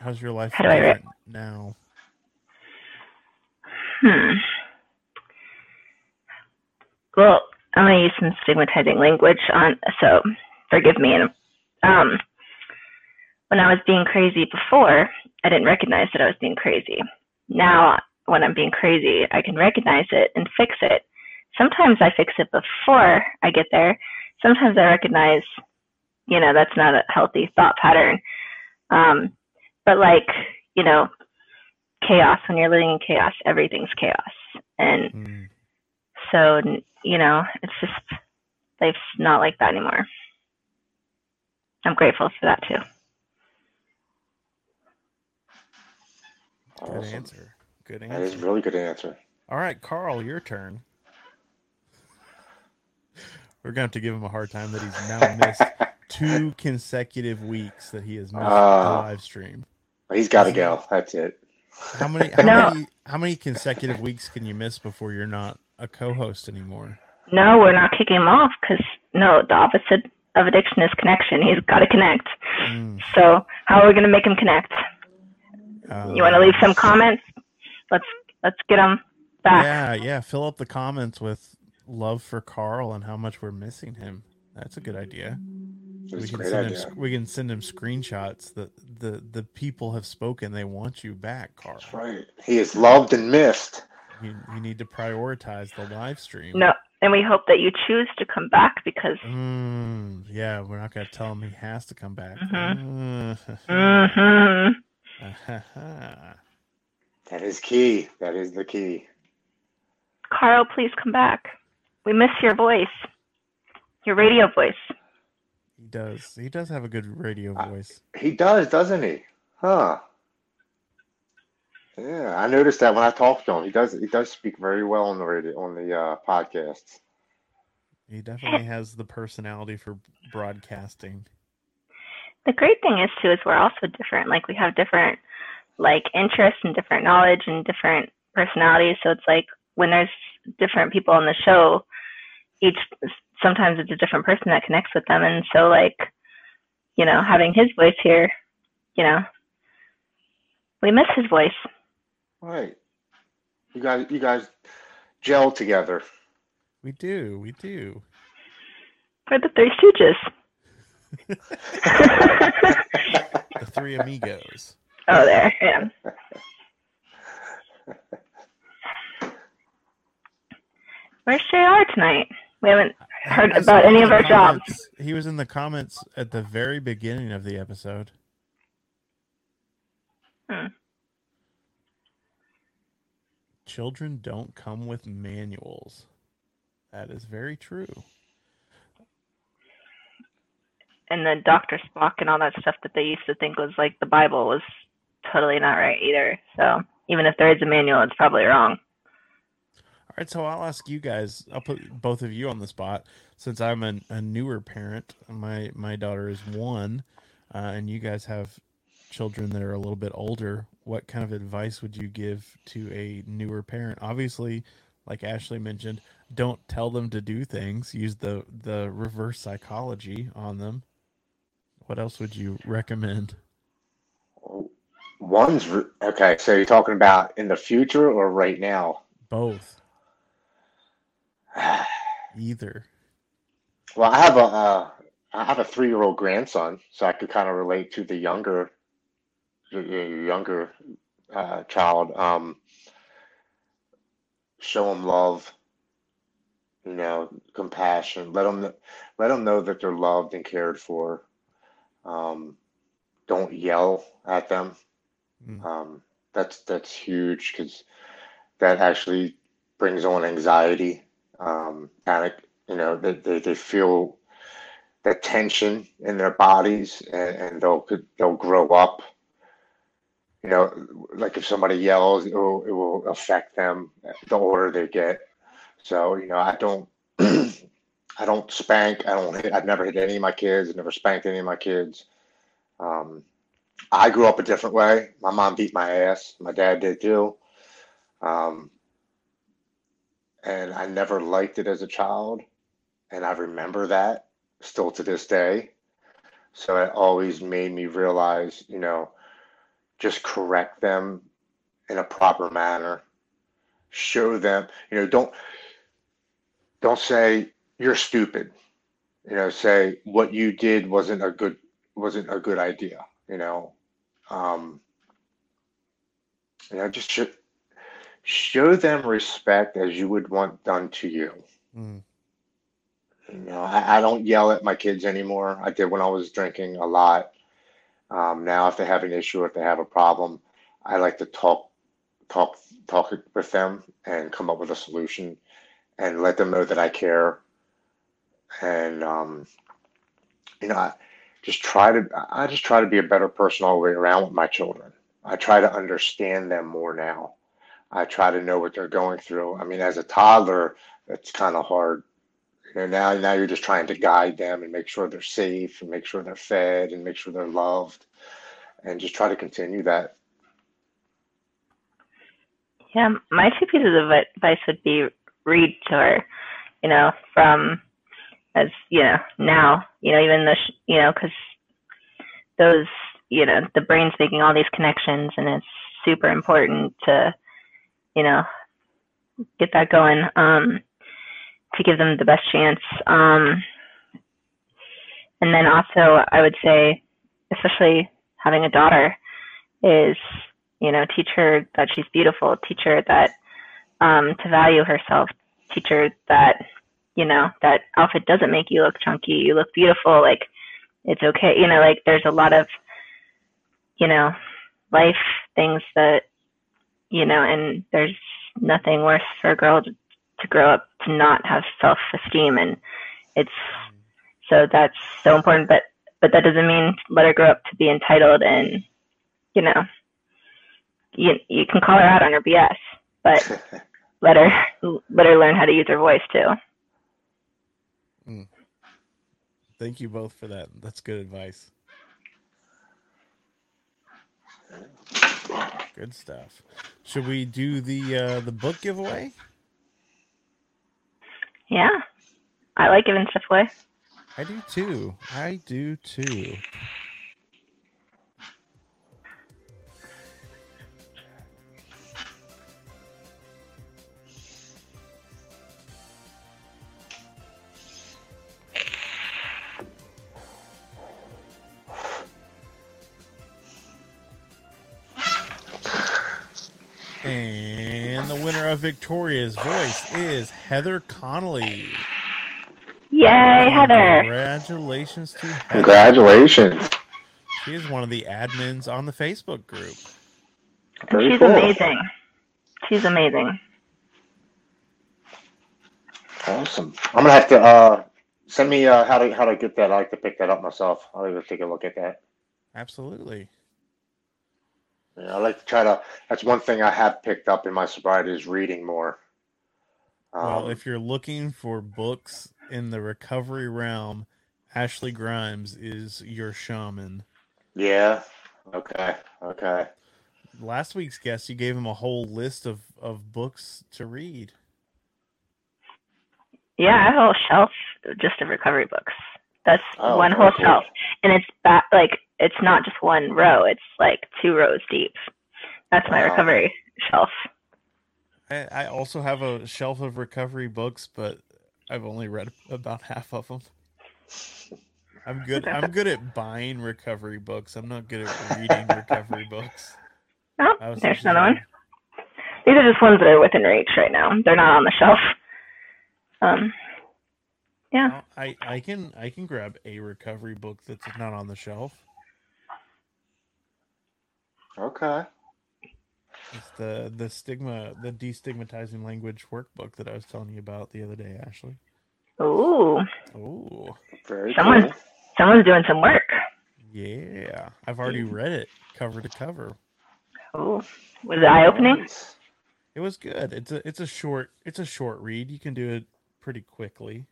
How's your life How do I now? Hmm. Well, I'm gonna use some stigmatizing language on, so forgive me. And um, when I was being crazy before, I didn't recognize that I was being crazy. Now, when I'm being crazy, I can recognize it and fix it. Sometimes I fix it before I get there. Sometimes I recognize, you know, that's not a healthy thought pattern. Um, but like, you know, chaos, when you're living in chaos, everything's chaos. And Mm. so, you know, it's just, life's not like that anymore. I'm grateful for that too. Good Awesome. answer. Good answer. That is answer. really good answer. All right, Carl, your turn. We're gonna have to give him a hard time that he's now missed two consecutive weeks that he has missed the Ah. live stream. He's got to go. That's it. How many how No. many how many consecutive weeks can you miss before you're not a co-host anymore? No, we're not kicking him off because no, the opposite of addiction is connection. He's got to connect. Mm, So how are we going to make him connect? uh, You want to leave some comments? Let's let's get him back. Yeah, yeah. Fill up the comments with love for Carl and how much we're missing him. That's a good idea. It's We can send him. idea. sc- We can send him screenshots that the the people have spoken. They want you back, Carl. That's right. He is loved and missed. You, you need to prioritize the live stream. No, and we hope that you choose to come back because. Mm, yeah, we're not gonna tell him he has to come back. hmm That is key. That is the key. Carl, please come back. We miss your voice, your radio voice. He does. He does have a good radio I- voice. He does, doesn't he? Huh. Yeah, I noticed that when I talked to him. He does. He does speak very well on the radio, on the uh, podcasts. He definitely has the personality for broadcasting. The great thing is too is we're also different. Like we have different like interests and different knowledge and different personalities. So it's like when there's different people on the show, each sometimes it's a different person that connects with them. And so like, you know, having his voice here, you know, we miss his voice. Right. You guys, you guys gel together. We do. We do. We're the Three Stooges. The three amigos. oh, there, yeah. Where's JR tonight? We haven't heard about any of our jobs. He was in the comments at the very beginning of the episode. Hmm. Children don't come with manuals. That is very true. and the Dr. Spock and all that stuff that they used to think was like the Bible was totally not right either. So even if there is a manual, it's probably wrong. Right, so I'll ask you guys. I'll put both of you on the spot since I'm a, a newer parent. My my daughter is one, uh, and you guys have children that are a little bit older. What kind of advice would you give to a newer parent? Obviously, like Ashley mentioned, don't tell them to do things. Use the the reverse psychology on them. What else would you recommend? One's okay. So you're talking about in the future or right now? Both, either. Well, I have a uh, I have a three year old grandson, so I could kind of relate to the younger the, younger uh, child. Um, show them love, you know, compassion. Let them let them know that they're loved and cared for. Um, don't yell at them. Mm. Um, that's that's huge because that actually brings on anxiety, um, panic. You know, they, they, they feel the tension in their bodies and, and they'll they'll grow up. You know, like if somebody yells, it will, it will affect them the older they get. So, you know, I don't I don't spank. I don't hit. I've never hit any of my kids. I've never spanked any of my kids. Um, I grew up a different way. My mom beat my ass. My dad did too. Um, and I never liked it as a child. And I remember that still to this day. So it always made me realize, you know, just correct them in a proper manner. Show them, you know, don't don't say you're stupid. You know, say what you did wasn't a good wasn't a good idea. You know, um, you know, just show, show them respect as you would want done to you. Mm. You know, I, I, don't yell at my kids anymore. I did when I was drinking a lot. Um, now, if they have an issue, or if they have a problem, I like to talk, talk, talk with them and come up with a solution, and let them know that I care. And um, you know, I just try to. I just try to be a better person all the way around with my children. I try to understand them more now. I try to know what they're going through. I mean, as a toddler, it's kind of hard you know, now now you're just trying to guide them and make sure they're safe and make sure they're fed and make sure they're loved and just try to continue that. Yeah, my two pieces of advice would be read to her, you know, from as you know now, you know, even the you know, because those you know the brain's making all these connections and it's super important to you know get that going. Um, to give them the best chance. Um, and then also, I would say, especially having a daughter, is you know teach her that she's beautiful, teach her that um, to value herself, teach her that you know that outfit doesn't make you look chunky, you look beautiful. Like it's okay, you know. Like there's a lot of you know life things that you know, and there's nothing worse for a girl to to grow up to not have self esteem and it's so that's so important but but that doesn't mean let her grow up to be entitled and you know you you can call her out on her BS but let her let her learn how to use her voice too. Mm. Thank you both for that. That's good advice. Good stuff. Should we do the uh, the book giveaway? Yeah. I like giving stuff away. I do too. I do too. Winner of Victoria's Voice is Heather Connolly. Yay, Heather. Congratulations to Heather. Congratulations. She is one of the admins on the Facebook group. Very she's cool. amazing. She's amazing. Awesome. I'm gonna have to uh, send me uh, how to how to get that. I like to pick that up myself. I'll even take a look at that. Absolutely. Yeah, I like to try to. That's one thing I have picked up in my sobriety is reading more. Um, well, if you're looking for books in the recovery realm, Ashley Grimes is your shaman. Yeah. Okay. Okay. Last week's guest, you gave him a whole list of of books to read. Yeah, I have a whole shelf just of recovery books. That's oh, one whole cool. shelf, and it's back like it's not just one row; it's like two rows deep. That's my wow. recovery shelf. I, I also have a shelf of recovery books, but I've only read about half of them. I'm good. I'm good at buying recovery books. I'm not good at reading recovery books. Oh, there's another one. These are just ones that are within reach right now. They're not on the shelf. Um, yeah. I I can I can grab a recovery book that's not on the shelf. Okay. It's the the stigma, the destigmatizing language workbook that I was telling you about the other day, Ashley. Ooh, Oh, Very Someone- cool. someone's doing some work. yeah. I've already read it cover to cover. Ooh, was it eye opening? It was good. It's a it's a short it's a short read. You can do it pretty quickly.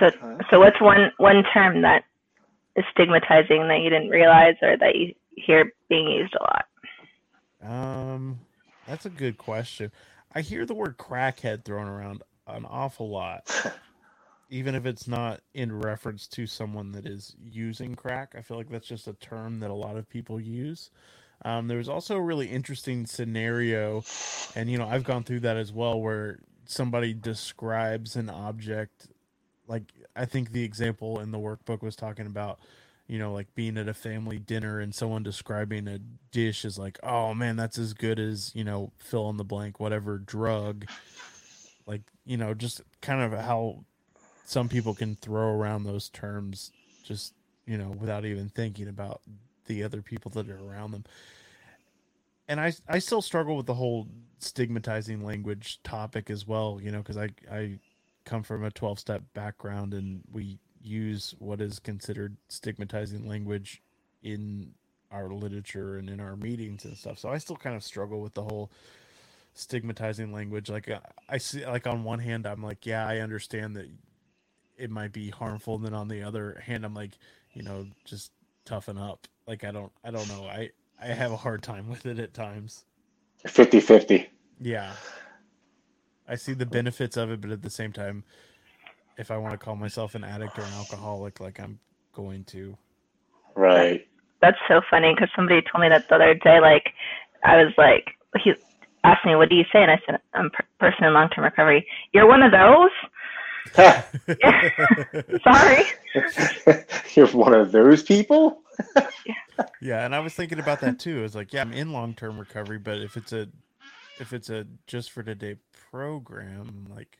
So, so what's one one term that is stigmatizing that you didn't realize or that you hear being used a lot? Um, that's a good question. I hear the word crackhead thrown around an awful lot, even if it's not in reference to someone that is using crack. I feel like that's just a term that a lot of people use. Um, there was also a really interesting scenario, and you know, I've gone through that as well, where somebody describes an object. Like, I think the example in the workbook was talking about you know, like being at a family dinner and someone describing a dish as like, oh man, that's as good as, you know, fill in the blank, whatever drug. Like, you know, just kind of how some people can throw around those terms just, you know, without even thinking about the other people that are around them. And I, I still struggle with the whole stigmatizing language topic as well, you know, because I, I come from a 12 step background and we use what is considered stigmatizing language in our literature and in our meetings and stuff. So I still kind of struggle with the whole stigmatizing language. Like uh, I see, like on one hand, I'm like, yeah, I understand that it might be harmful. And then on the other hand, I'm like, you know, just toughen up. Like I don't, I don't know. I I have a hard time with it at times. 50 50. Yeah. I see the benefits of it, but at the same time, if I want to call myself an addict or an alcoholic, like I'm going to. Right. That's so funny because somebody told me that the other day. Like, I was like, he asked me, "What do you say?" And I said, "I'm a person in long-term recovery." You're one of those. Sorry. You're one of those people? yeah, and I was thinking about that too. It's like, yeah, I'm in long term recovery, but if it's a if it's a just for today program, like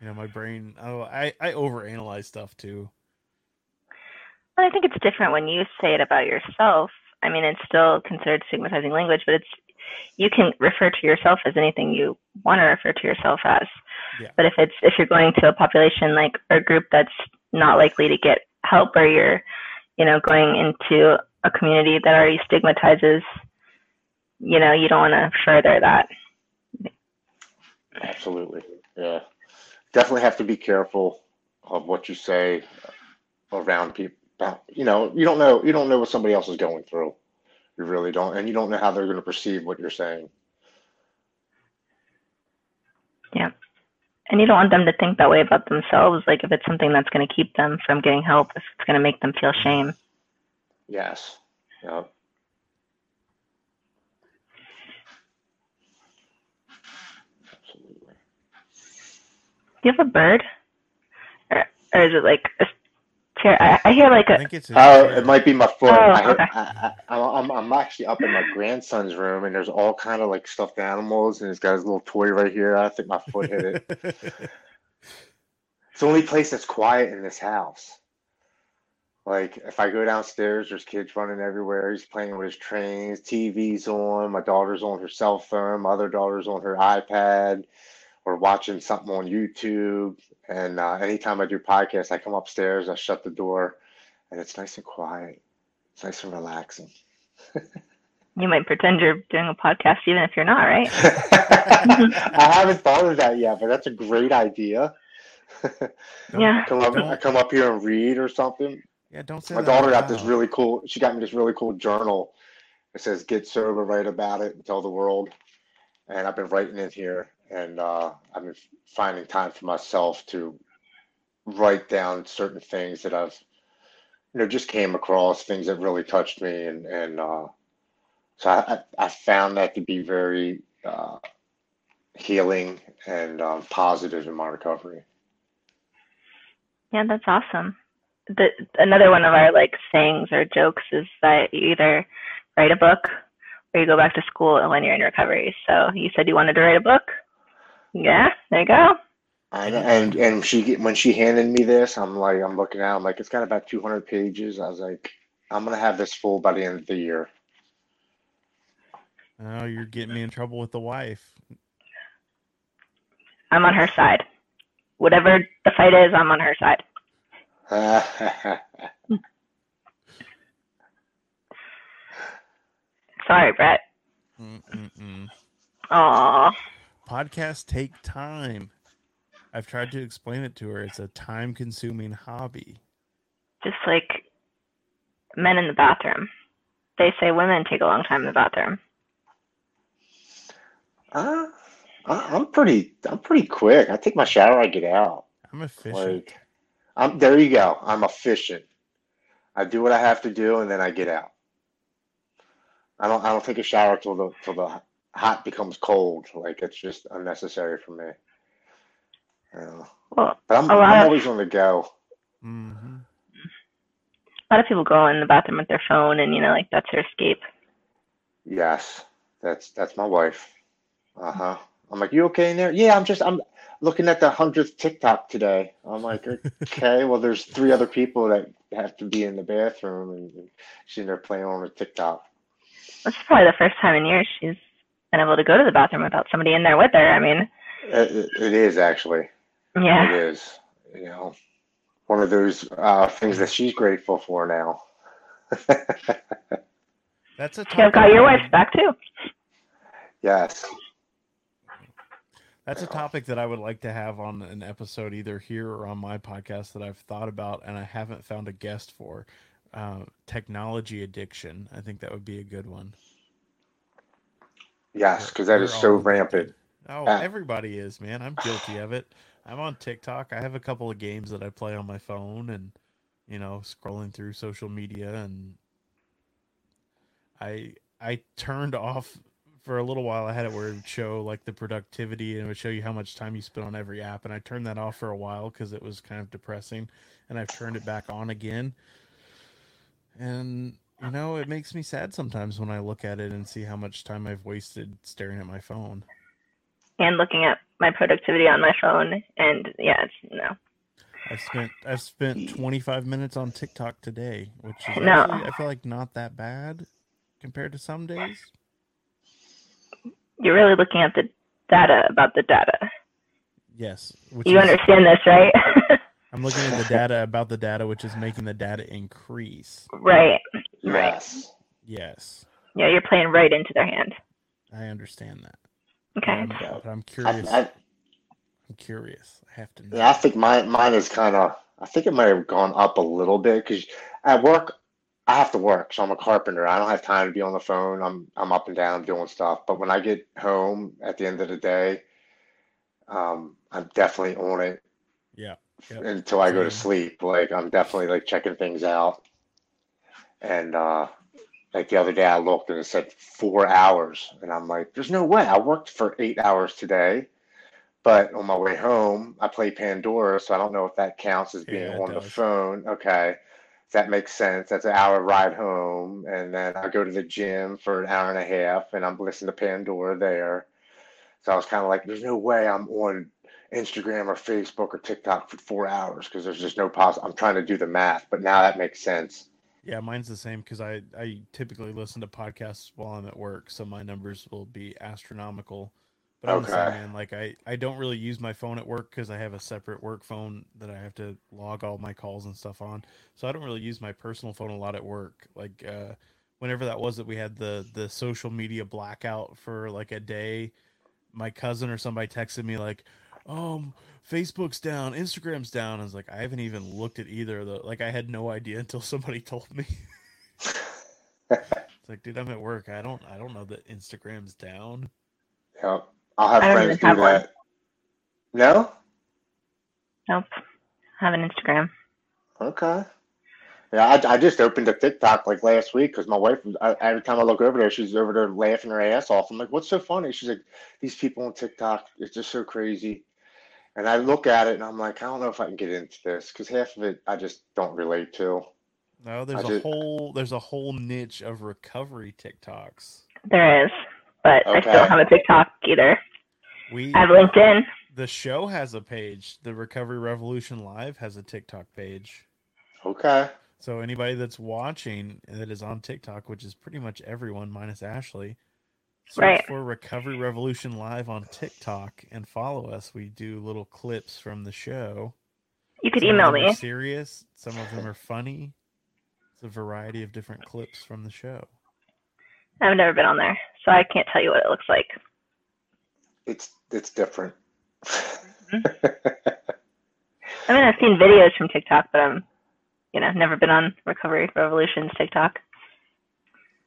you know, my brain oh I, I overanalyze stuff too. I think it's different when you say it about yourself. I mean, it's still considered stigmatizing language, but it's you can refer to yourself as anything you want to refer to yourself as. Yeah. But if it's if you're going to a population like or a group that's not likely to get help, or you're, you know, going into a community that already stigmatizes, you know, you don't want to further that. Absolutely. Yeah. Definitely have to be careful of what you say around people. You know, you don't know you don't know what somebody else is going through. You really don't, and you don't know how they're going to perceive what you're saying. Yeah. And you don't want them to think that way about themselves. Like if it's something that's going to keep them from getting help, if it's going to make them feel shame. Yes. Yeah. You have a bird? Or, or is it like a chair? I, I hear like I a. think it's a Oh, chair. it might be my foot. Oh, I, okay. I, I, I'm, I'm actually up in my grandson's room, and there's all kind of like stuffed animals, and he's got his little toy right here. I think my foot hit it. It's the only place that's quiet in this house. Like if I go downstairs, there's kids running everywhere. He's playing with his trains, TV's on, my daughter's on her cell phone, my other daughter's on her iPad, or watching something on YouTube. And uh, anytime I do podcasts, I come upstairs, I shut the door, and it's nice and quiet. It's nice and relaxing. You might pretend you're doing a podcast even if you're not, right? I haven't thought of that yet, but that's a great idea. Don't- Yeah. come up, I come up here and read or something. Yeah, don't say My that daughter got this really cool. She got me this really cool journal. It says "Get sober, write about it, and tell the world." And I've been writing in here, and uh, I've been finding time for myself to write down certain things that I've, you know, just came across things that really touched me, and and uh, so I, I found that to be very uh, healing and um, positive in my recovery. Yeah, that's awesome. The another one of our like sayings or jokes is that you either write a book or you go back to school when you're in recovery. So you said you wanted to write a book. Yeah, there you go. I know, and and she when she handed me this, I'm like, I'm looking at, it, I'm like, it's got about 200 pages. I was like, I'm gonna have this full by the end of the year. Oh, you're getting me in trouble with the wife. I'm on her side. Whatever the fight is, I'm on her side. Sorry, Brett. Mm-mm-mm. Aw. Podcasts take time. I've tried to explain it to her. It's a time-consuming hobby. Just like men in the bathroom. They say women take a long time in the bathroom. uh, I- I'm pretty. I'm pretty quick. I take my shower. I get out. I'm efficient. Like, I'm there. You go. I'm efficient. I do what I have to do, and then I get out. I don't. I don't take a shower till the till the hot becomes cold. Like it's just unnecessary for me. Yeah. Well, But I'm, A I'm of- always on the go. hmm a lot of people go in the bathroom with their phone, and you know, like that's their escape. Yes, that's that's my wife. Uh huh. I'm like, you okay in there? Yeah, I'm just I'm looking at the hundredth TikTok today. I'm like, okay, well, there's three other people that have to be in the bathroom, and she's in there playing on a TikTok. This is probably the first time in years she's been able to go to the bathroom without somebody in there with her. I mean, It, it, it is actually. Yeah. It is. You know, one of those uh, things that she's grateful for now. That's a See, I've got topic your I- wife's back too. yes. That's a topic that I would like to have on an episode, either here or on my podcast, that I've thought about and I haven't found a guest for. Uh, technology addiction. I think that would be a good one. Yes, because that is We're so rampant. Oh, Ah. everybody is, man. I'm guilty of it. I'm on TikTok. I have a couple of games that I play on my phone and, you know, scrolling through social media and I I turned off for a little while. I had it where it would show like the productivity and it would show you how much time you spent on every app and I turned that off for a while cuz it was kind of depressing and I've turned it back on again. And you know, it makes me sad sometimes when I look at it and see how much time I've wasted staring at my phone. And looking at my productivity on my phone, and yeah, it's no. I've spent I've spent 25 minutes on TikTok today, which is No. actually, I feel like not that bad compared to some days. You're really looking at the data about the data. Yes, which You is, understand this, right? I'm looking at the data about the data, which is making the data increase. right. Right. Yes. Yes, Yeah, you're playing right into their hand. I understand that. Okay. I'm, but I'm curious. I, I'm curious. I have to know. Yeah, I think mine mine is kind of. I think it might have gone up a little bit because at work I have to work, so I'm a carpenter. I don't have time to be on the phone. I'm I'm up and down doing stuff. But when I get home at the end of the day, um, I'm definitely on it Yeah. Yep. until I go to sleep. Like I'm definitely like checking things out. And uh, like the other day, I looked and it said four hours, and I'm like, "There's no way. I worked for eight hours today." But on my way home, I play Pandora, so I don't know if that counts as being Yeah, on the phone. Okay, that makes sense. That's an hour ride home, and then I go to the gym for an hour and a half, and I'm listening to Pandora there. So I was kind of like, "There's no way I'm on Instagram or Facebook or TikTok for four hours because there's just no pos. I'm trying to do the math, but now that makes sense. Yeah, mine's the same because I, I typically listen to podcasts while I'm at work, so my numbers will be astronomical. But I'm the same, Okay. man. Like I, I don't really use my phone at work because I have a separate work phone that I have to log all my calls and stuff on. So I don't really use my personal phone a lot at work. Like uh, whenever that was that we had the the social media blackout for like a day, my cousin or somebody texted me like, um, Facebook's down, Instagram's down. I was like, I haven't even looked at either of the. Like, I had no idea until somebody told me. it's like, dude, I'm at work. I don't, I don't know that Instagram's down. Yep. I'll have I friends do have one. that. No? Nope. I have an Instagram. Okay. Yeah, I, I just opened a TikTok like last week because my wife, I, every time I look over there, she's over there laughing her ass off. I'm like, what's so funny? She's like, these people on TikTok, it's just so crazy. And I look at it and I'm like, I don't know if I can get into this because half of it I just don't relate to. No, there's I a did- whole, there's a whole niche of recovery TikToks. There is, but I still don't have a TikTok either. We, I have LinkedIn. the show has a page. The Recovery Revolution Live has a TikTok page. Okay. So anybody that's watching that is on TikTok, which is pretty much everyone minus Ashley, Search Right. for Recovery Revolution Live on TikTok and follow us. We do little clips from the show. You could Some email me. serious. Some of them are funny. It's a variety of different clips from the show. I've never been on there, so I can't tell you what it looks like. It's it's different. Mm-hmm. I mean, I've seen videos from TikTok, but I'm, you know, never been on Recovery Revolution's TikTok.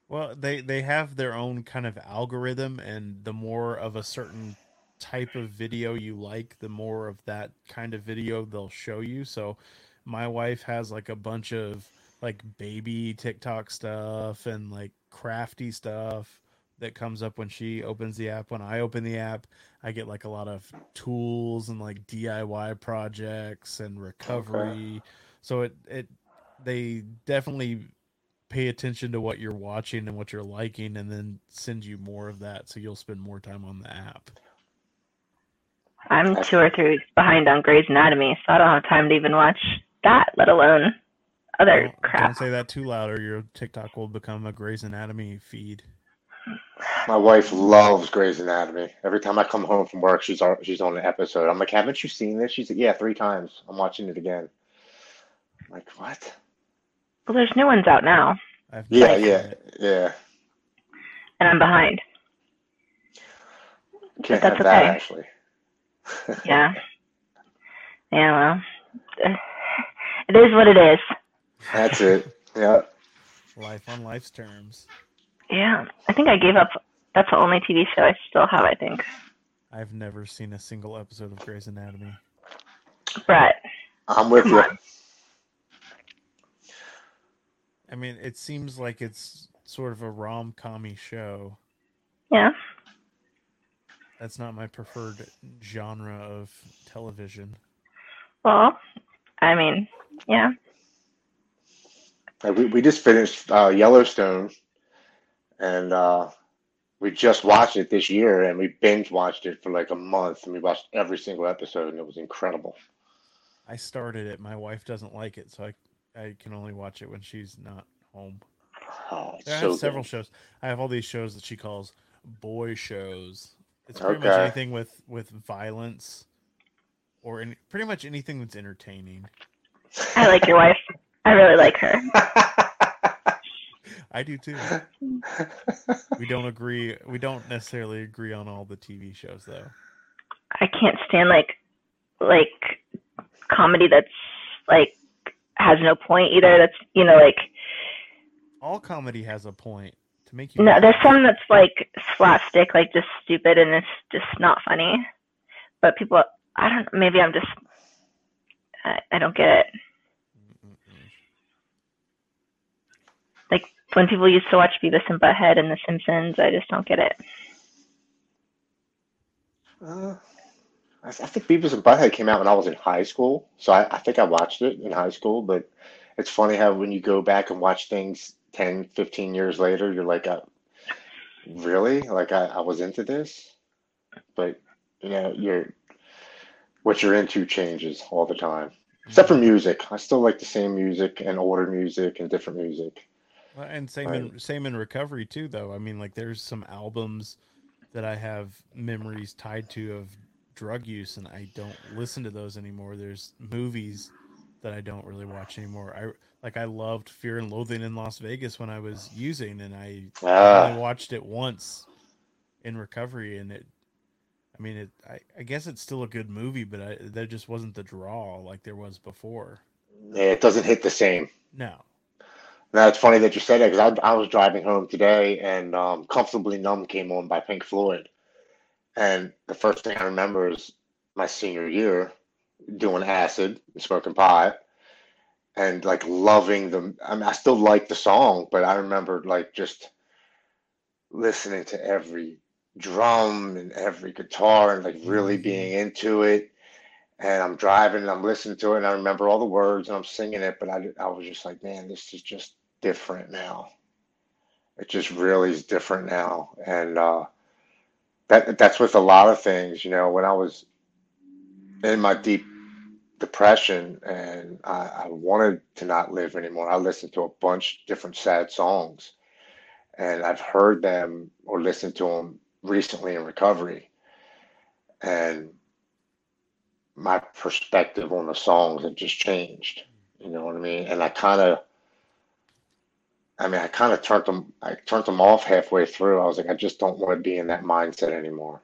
Well, they they have their own kind of algorithm, and the more of a certain type of video you like, the more of that kind of video they'll show you. So, my wife has like a bunch of like baby TikTok stuff and like crafty stuff that comes up when she opens the app. When I open the app, I get like a lot of tools and like DIY projects and recovery. So it it they definitely pay attention to what you're watching and what you're liking and then send you more of that so you'll spend more time on the app. I'm two or three weeks behind on Grey's Anatomy, so I don't have time to even watch that, let alone other Don't, crap. don't say that too loud or your TikTok will become a Grey's Anatomy feed. My wife loves Grey's Anatomy. Every time I come home from work, she's on, she's on an episode. I'm like, haven't you seen this? She's like, yeah, three times. I'm watching it again. I'm like, what? Well, there's new ones out now, I've Yeah, never seen yeah, yeah. and I'm behind. Can't that's have that okay. actually. Yeah. Yeah, well, it is what it is. That's it. Yeah. Life on life's terms. Yeah, I think I gave up. That's the only TV show I still have, I think. I've never seen a single episode of Grey's Anatomy. Brett, I'm with Come you. On. I mean, it seems like it's sort of a rom-commy show. yeah. That's not my preferred genre of television. Well, I mean, yeah. We, we just finished uh, Yellowstone, and uh, we just watched it this year, and we binge watched it for like a month, and we watched every single episode, and it was incredible. I started it. My wife doesn't like it, so I I can only watch it when she's not home. Oh, it's I so several good. shows. I have all these shows that she calls boy shows. It's pretty much anything with with violence or any, pretty much anything that's entertaining. I like your wife. I really like her. I do too. We don't agree. We don't necessarily agree on all the TV shows though. I can't stand like like comedy that's like has no point either. That's you know like All comedy has a point to make you. no. laugh. There's some that's like slapstick, like just stupid, and it's just not funny. But people, I don't. Maybe I'm just. I, I don't get it. Mm-mm-mm. When people used to watch Beavis and Butthead and The Simpsons, I just don't get it. Uh, I, I think Beavis and Butthead came out when I was in high school, so I, I think I watched it in high school. But it's funny how when you go back and watch things 10, 15 years later, you're like, uh, really? Like I, I was into this? But you know, you're what you're into changes all the time. Except for music, I still like the same music and older music and different music. Well, and same in same in recovery too, though. I mean, like there's some albums that I have memories tied to of drug use, and I don't listen to those anymore. There's movies that I don't really watch anymore. I like I loved Fear and Loathing in Las Vegas when I was using, and I Ah, only watched it once in recovery, and it. I mean, it. I, I guess it's still a good movie, but I, there just wasn't the draw like there was before. yeah, it doesn't hit the same. No. Now it's funny that you said that because I, I was driving home today and um, "Comfortably Numb" came on by Pink Floyd, and the first thing I remember is my senior year doing acid smoking pot, and like loving the. I mean, I still like the song, but I remember like just listening to every drum and every guitar and like really being into it. And I'm driving and I'm listening to it and I remember all the words and I'm singing it, but I, I was just like, man, this is just different now. It just really is different now. And uh, that that's with a lot of things, you know, when I was in my deep depression and I, I wanted to not live anymore, I listened to a bunch of different sad songs. and I've heard them or listened to them recently in recovery, and my perspective on the songs have just changed. You know what I mean? And I kind of, I mean, I kind of turned them, I turned them off halfway through. I was like, I just don't want to be in that mindset anymore.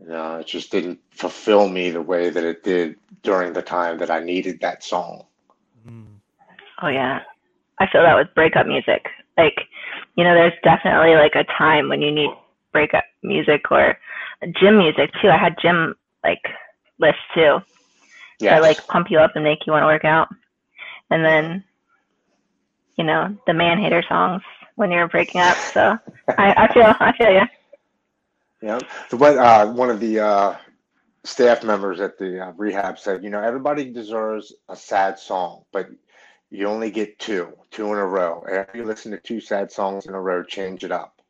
You know, it just didn't fulfill me the way that it did during the time that I needed that song. Mm. Oh yeah. I feel that with breakup music. Like, you know, there's definitely like a time when you need breakup music or gym music too. I had gym like lists too Yes. that like pump you up and make you want to work out. And then, you know, the man hater songs when you're breaking up. So I, I feel I feel you. Yeah. The one, uh, one of the uh, staff members at the uh, rehab said, you know, everybody deserves a sad song, but you only get two, two in a row. After you listen to two sad songs in a row, change it up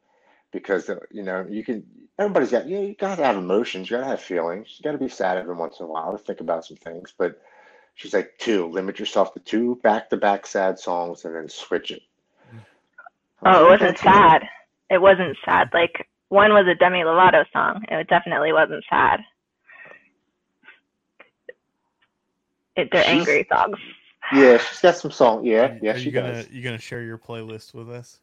because uh, you know you can. Everybody's got you. Know, you gotta have emotions. You gotta have feelings. You gotta be sad every once in a while to think about some things. But she's like two. Limit yourself to two back-to-back sad songs and then switch it. Oh, it wasn't sad. It wasn't sad. Like one was a Demi Lovato song. It definitely wasn't sad. It, they're She's- angry songs. Yeah, she's got some song. Yeah, yeah, Are she you gonna does. you gonna share your playlist with us?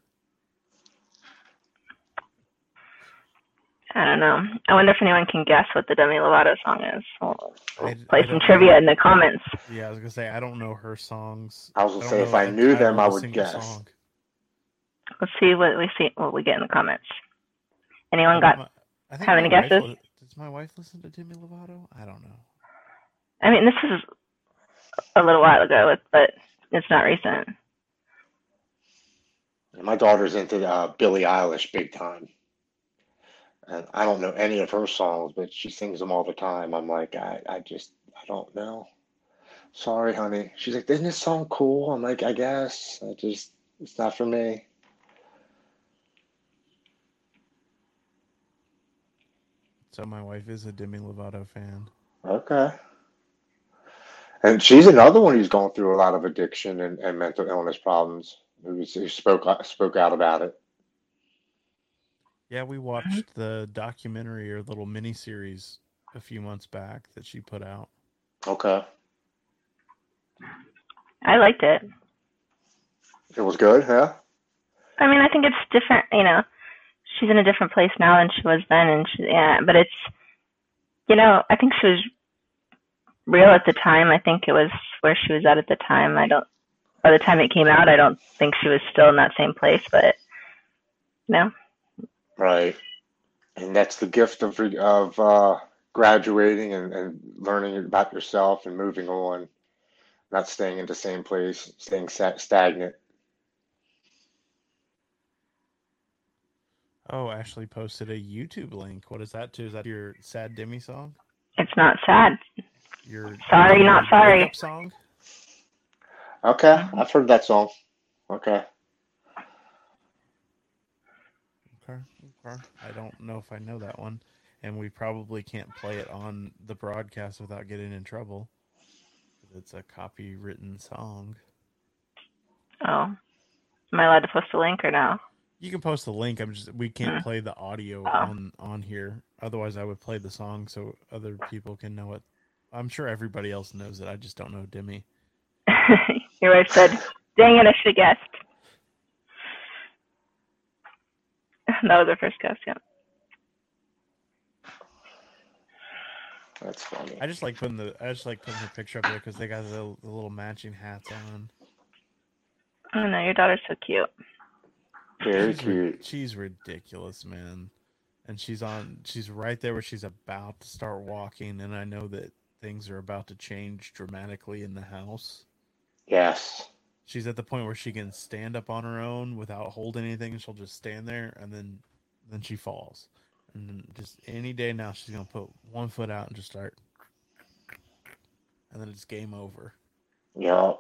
I don't know. I wonder if anyone can guess what the Demi Lovato song is. We'll, we'll I- play I some trivia know. in the comments. Yeah, I was gonna say I don't know her songs. I was gonna don't say, if I knew title them, I I a would guess. song. Let's see what we see what we get in the comments. Anyone got? my- I have any guesses? li- Does my wife listen to Demi Lovato? I don't know. I mean, this is a little while ago, but it's not recent. My daughter's into uh, Billie Eilish big time. And I don't know any of her songs, but she sings them all the time. I'm like, I, I just, I don't know. Sorry, honey. She's like, isn't this song cool? I'm like, I guess. I just, it's not for me. So my wife is a Demi Lovato fan. Okay. And she's another one who's gone through a lot of addiction and, and mental illness problems. Who, was, who spoke spoke out about it. Yeah, we mm-hmm. watched the documentary or little mini series a few months back that she put out. Okay. I liked it. It was good, yeah? I mean, I think it's different. You know, she's in a different place now than she was then, and she, yeah. But it's, you know, I think she was real at the time. I think it was where she was at at the time. I don't. By the time it came out, I don't think she was still in that same place. But, you know, Right. And that's the gift of of uh, graduating and, and learning about yourself and moving on, not staying in the same place, staying sa- stagnant. Oh, Ashley posted a YouTube link. What is that to? Is that your sad Demi song? it's not sad. Your Sorry, your not sorry. song? Okay, I've heard that song. Okay. Okay, okay. I don't know if I know that one, and we probably can't play it on the broadcast without getting in trouble. It's a copywritten song. Oh, am I allowed to post a link or no? You can post the link. I'm just we can't Hmm. play the audio Oh. on on here. Otherwise, I would play the song so other people can know it. I'm sure everybody else knows it. I just don't know Demi. Your wife said, "Dang it, I should have guessed." That was our first guess. Yeah. That's funny. I just like putting the I just like putting the picture up there because they got the, the little matching hats on. Oh no, your daughter's so cute. Very she's, ri- cute. she's ridiculous, man. And she's on she's right there where she's about to start walking and I know that things are about to change dramatically in the house. Yes. She's at the point where she can stand up on her own without holding anything. She'll just stand there and then then she falls. And then just any day now she's gonna put one foot out and just start and then it's game over. Yeah.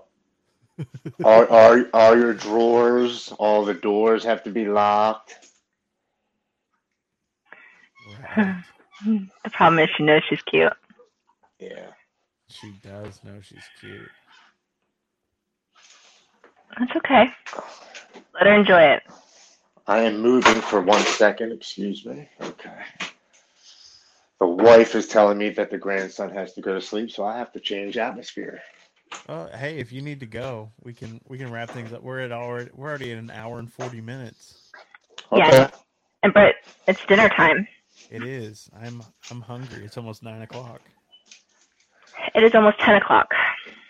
all, all, all your drawers, all the doors have to be locked. Right. The problem is she knows she's cute. Yeah. she does know she's cute. That's okay. Let her enjoy it. I am moving for one second. Excuse me. Okay. The wife is telling me that the grandson has to go to sleep, so I have to change atmosphere. Oh, hey, if you need to go, we can we can wrap things up. We're at already we're already at an hour and forty minutes. Yeah. Okay. And Brett, it's dinner time. It is. I'm I'm hungry. It's almost nine o'clock. It is almost ten o'clock.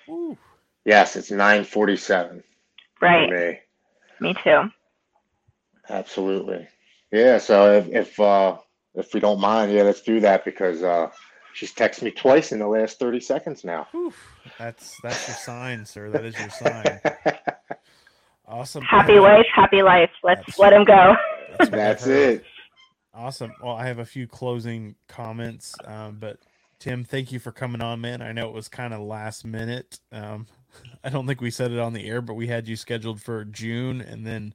Woo. Yes, it's 9:47 for Right. me. Me too. Absolutely. Yeah, so if if uh if we don't mind, yeah, let's do that because uh she's texted me twice in the last 30 seconds now. Whew. That's that's your sign, sir. That is your sign. Awesome. Happy wife, happy life. Let's let him go. That's, That's it. Awesome. Well, I have a few closing comments, um, but Tim, thank you for coming on, man. I know it was kind of last minute. Um, I don't think we said it on the air, but we had you scheduled for June, and then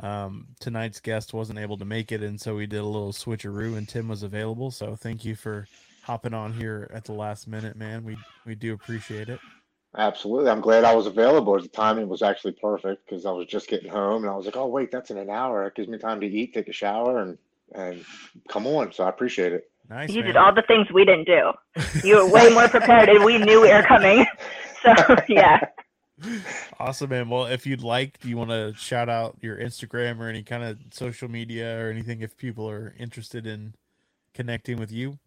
um, tonight's guest wasn't able to make it, and so we did a little switcheroo, and Tim was available. So thank you for hopping on here at the last minute, man. We we do appreciate it. Absolutely. I'm glad I was available. The timing was actually perfect because I was just getting home and I was like, oh, wait, that's in an hour. It gives me time to eat, take a shower, and, and come on. So I appreciate it. Nice. You man. did all the things we didn't do. You were way more prepared, and we knew we were coming. So yeah. Awesome, man. Well, if you'd like, do you want to shout out your Instagram or any kind of social media or anything if people are interested in connecting with you?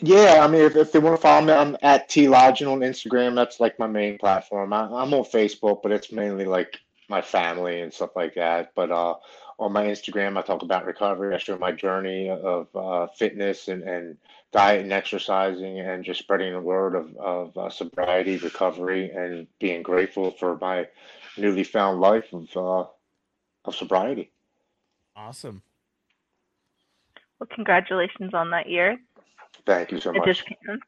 Yeah, I mean, if, if they want to follow me, I'm at T Lodging on Instagram. That's like my main platform. I, I'm on Facebook, but it's mainly like my family and stuff like that. But uh, on my Instagram, I talk about recovery. I show my journey of uh, fitness and, and diet and exercising and just spreading the word of, of uh, sobriety, recovery, and being grateful for my newly found life of, uh, of sobriety. Awesome. Well, congratulations on that year. Thank you so much. I'm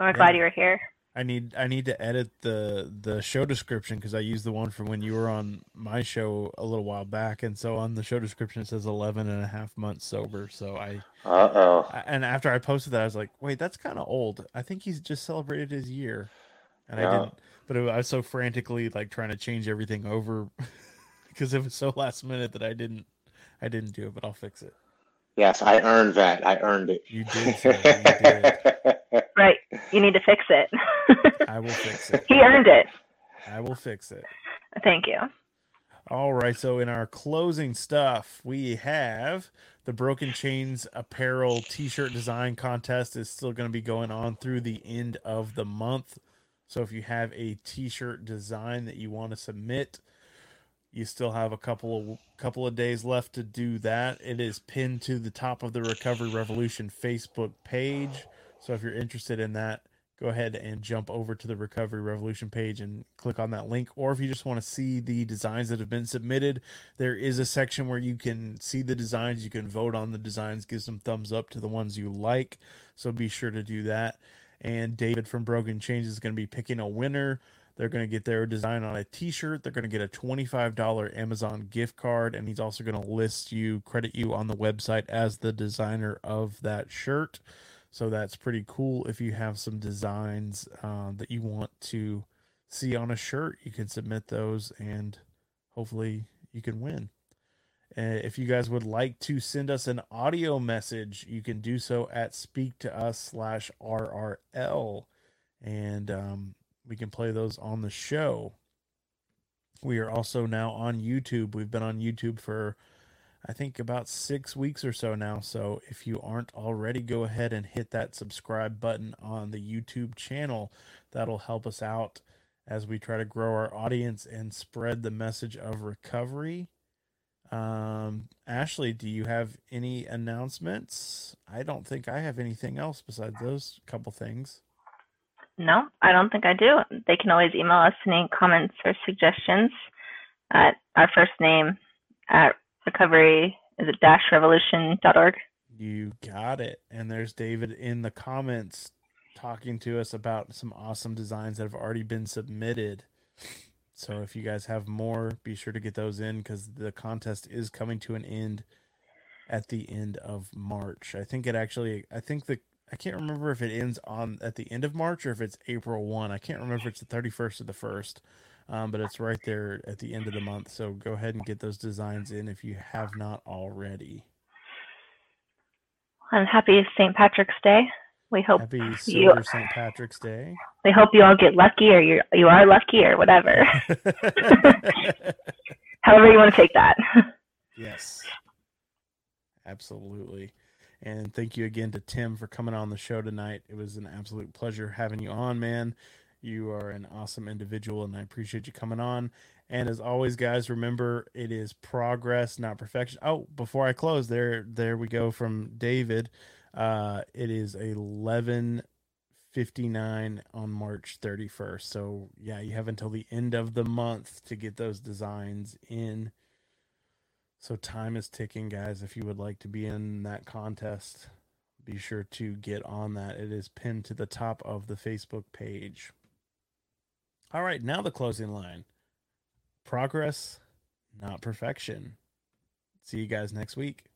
We're glad you were here. I need I need to edit the the show description because I used the one from when you were on my show a little while back, and so on the show description it says 11 and a half months sober. So I Uh oh. And after I posted that, I was like, wait, that's kind of old. I think he's just celebrated his year, and I didn't. But it, I was so frantically like trying to change everything over because it was so last minute that I didn't. I didn't do it, but I'll fix it. Yes, I earned that. I earned it. You did, sir. You did. Right. You need to fix it. I will fix it. he earned it. I will fix it. Thank you. All right. So in our closing stuff, we have the Broken Chains apparel T-shirt design contest is still going to be going on through the end of the month. So if you have a T-shirt design that you want to submit, you still have a couple of couple of days left to do that. It is pinned to the top of the Recovery Revolution Facebook page. So if you're interested in that, go ahead and jump over to the Recovery Revolution page and click on that link. Or if you just want to see the designs that have been submitted, there is a section where you can see the designs. You can vote on the designs, give some thumbs up to the ones you like. So be sure to do that. And David from Broken Chains is going to be picking a winner. They're going to get their design on a t shirt. They're going to get a $25 Amazon gift card. And he's also going to list you, credit you on the website as the designer of that shirt. So that's pretty cool. If you have some designs uh, that you want to see on a shirt, you can submit those and hopefully you can win. Uh, if you guys would like to send us an audio message, you can do so at speak to us slash RRL. And um, we can play those on the show. We are also now on YouTube. We've been on YouTube for I think about six weeks or so now. So if you aren't already, go ahead and hit that subscribe button on the YouTube channel. That'll help us out as we try to grow our audience and spread the message of recovery. Um, Ashley, do you have any announcements? I don't think I have anything else besides those couple things. No, I don't think I do. They can always email us any comments or suggestions at our first name at recovery is it dash revolution.org. You got it. And there's David in the comments talking to us about some awesome designs that have already been submitted. So if you guys have more, be sure to get those in because the contest is coming to an end at the end of March. I think it actually, I think the, I can't remember if it ends on at the end of March or if it's April 1. I can't remember if it's the 31st or the 1st. Um, but it's right there at the end of the month. So go ahead and get those designs in if you have not already. And happy St. Patrick's Day. We hope Happy you- St. Patrick's Day. we hope you all get lucky, or you you are lucky, or whatever. However you want to take that. yes. Absolutely. And thank you again to Tim for coming on the show tonight. It was an absolute pleasure having you on, man. You are an awesome individual, and I appreciate you coming on. And as always, guys, remember it is progress, not perfection. Oh, before I close, there, there we go from David. Uh, it is eleven fifty nine on March thirty first. So yeah, you have until the end of the month to get those designs in. So time is ticking, guys. If you would like to be in that contest, be sure to get on that. It is pinned to the top of the Facebook page. All right, now the closing line. Progress, not perfection. See you guys next week.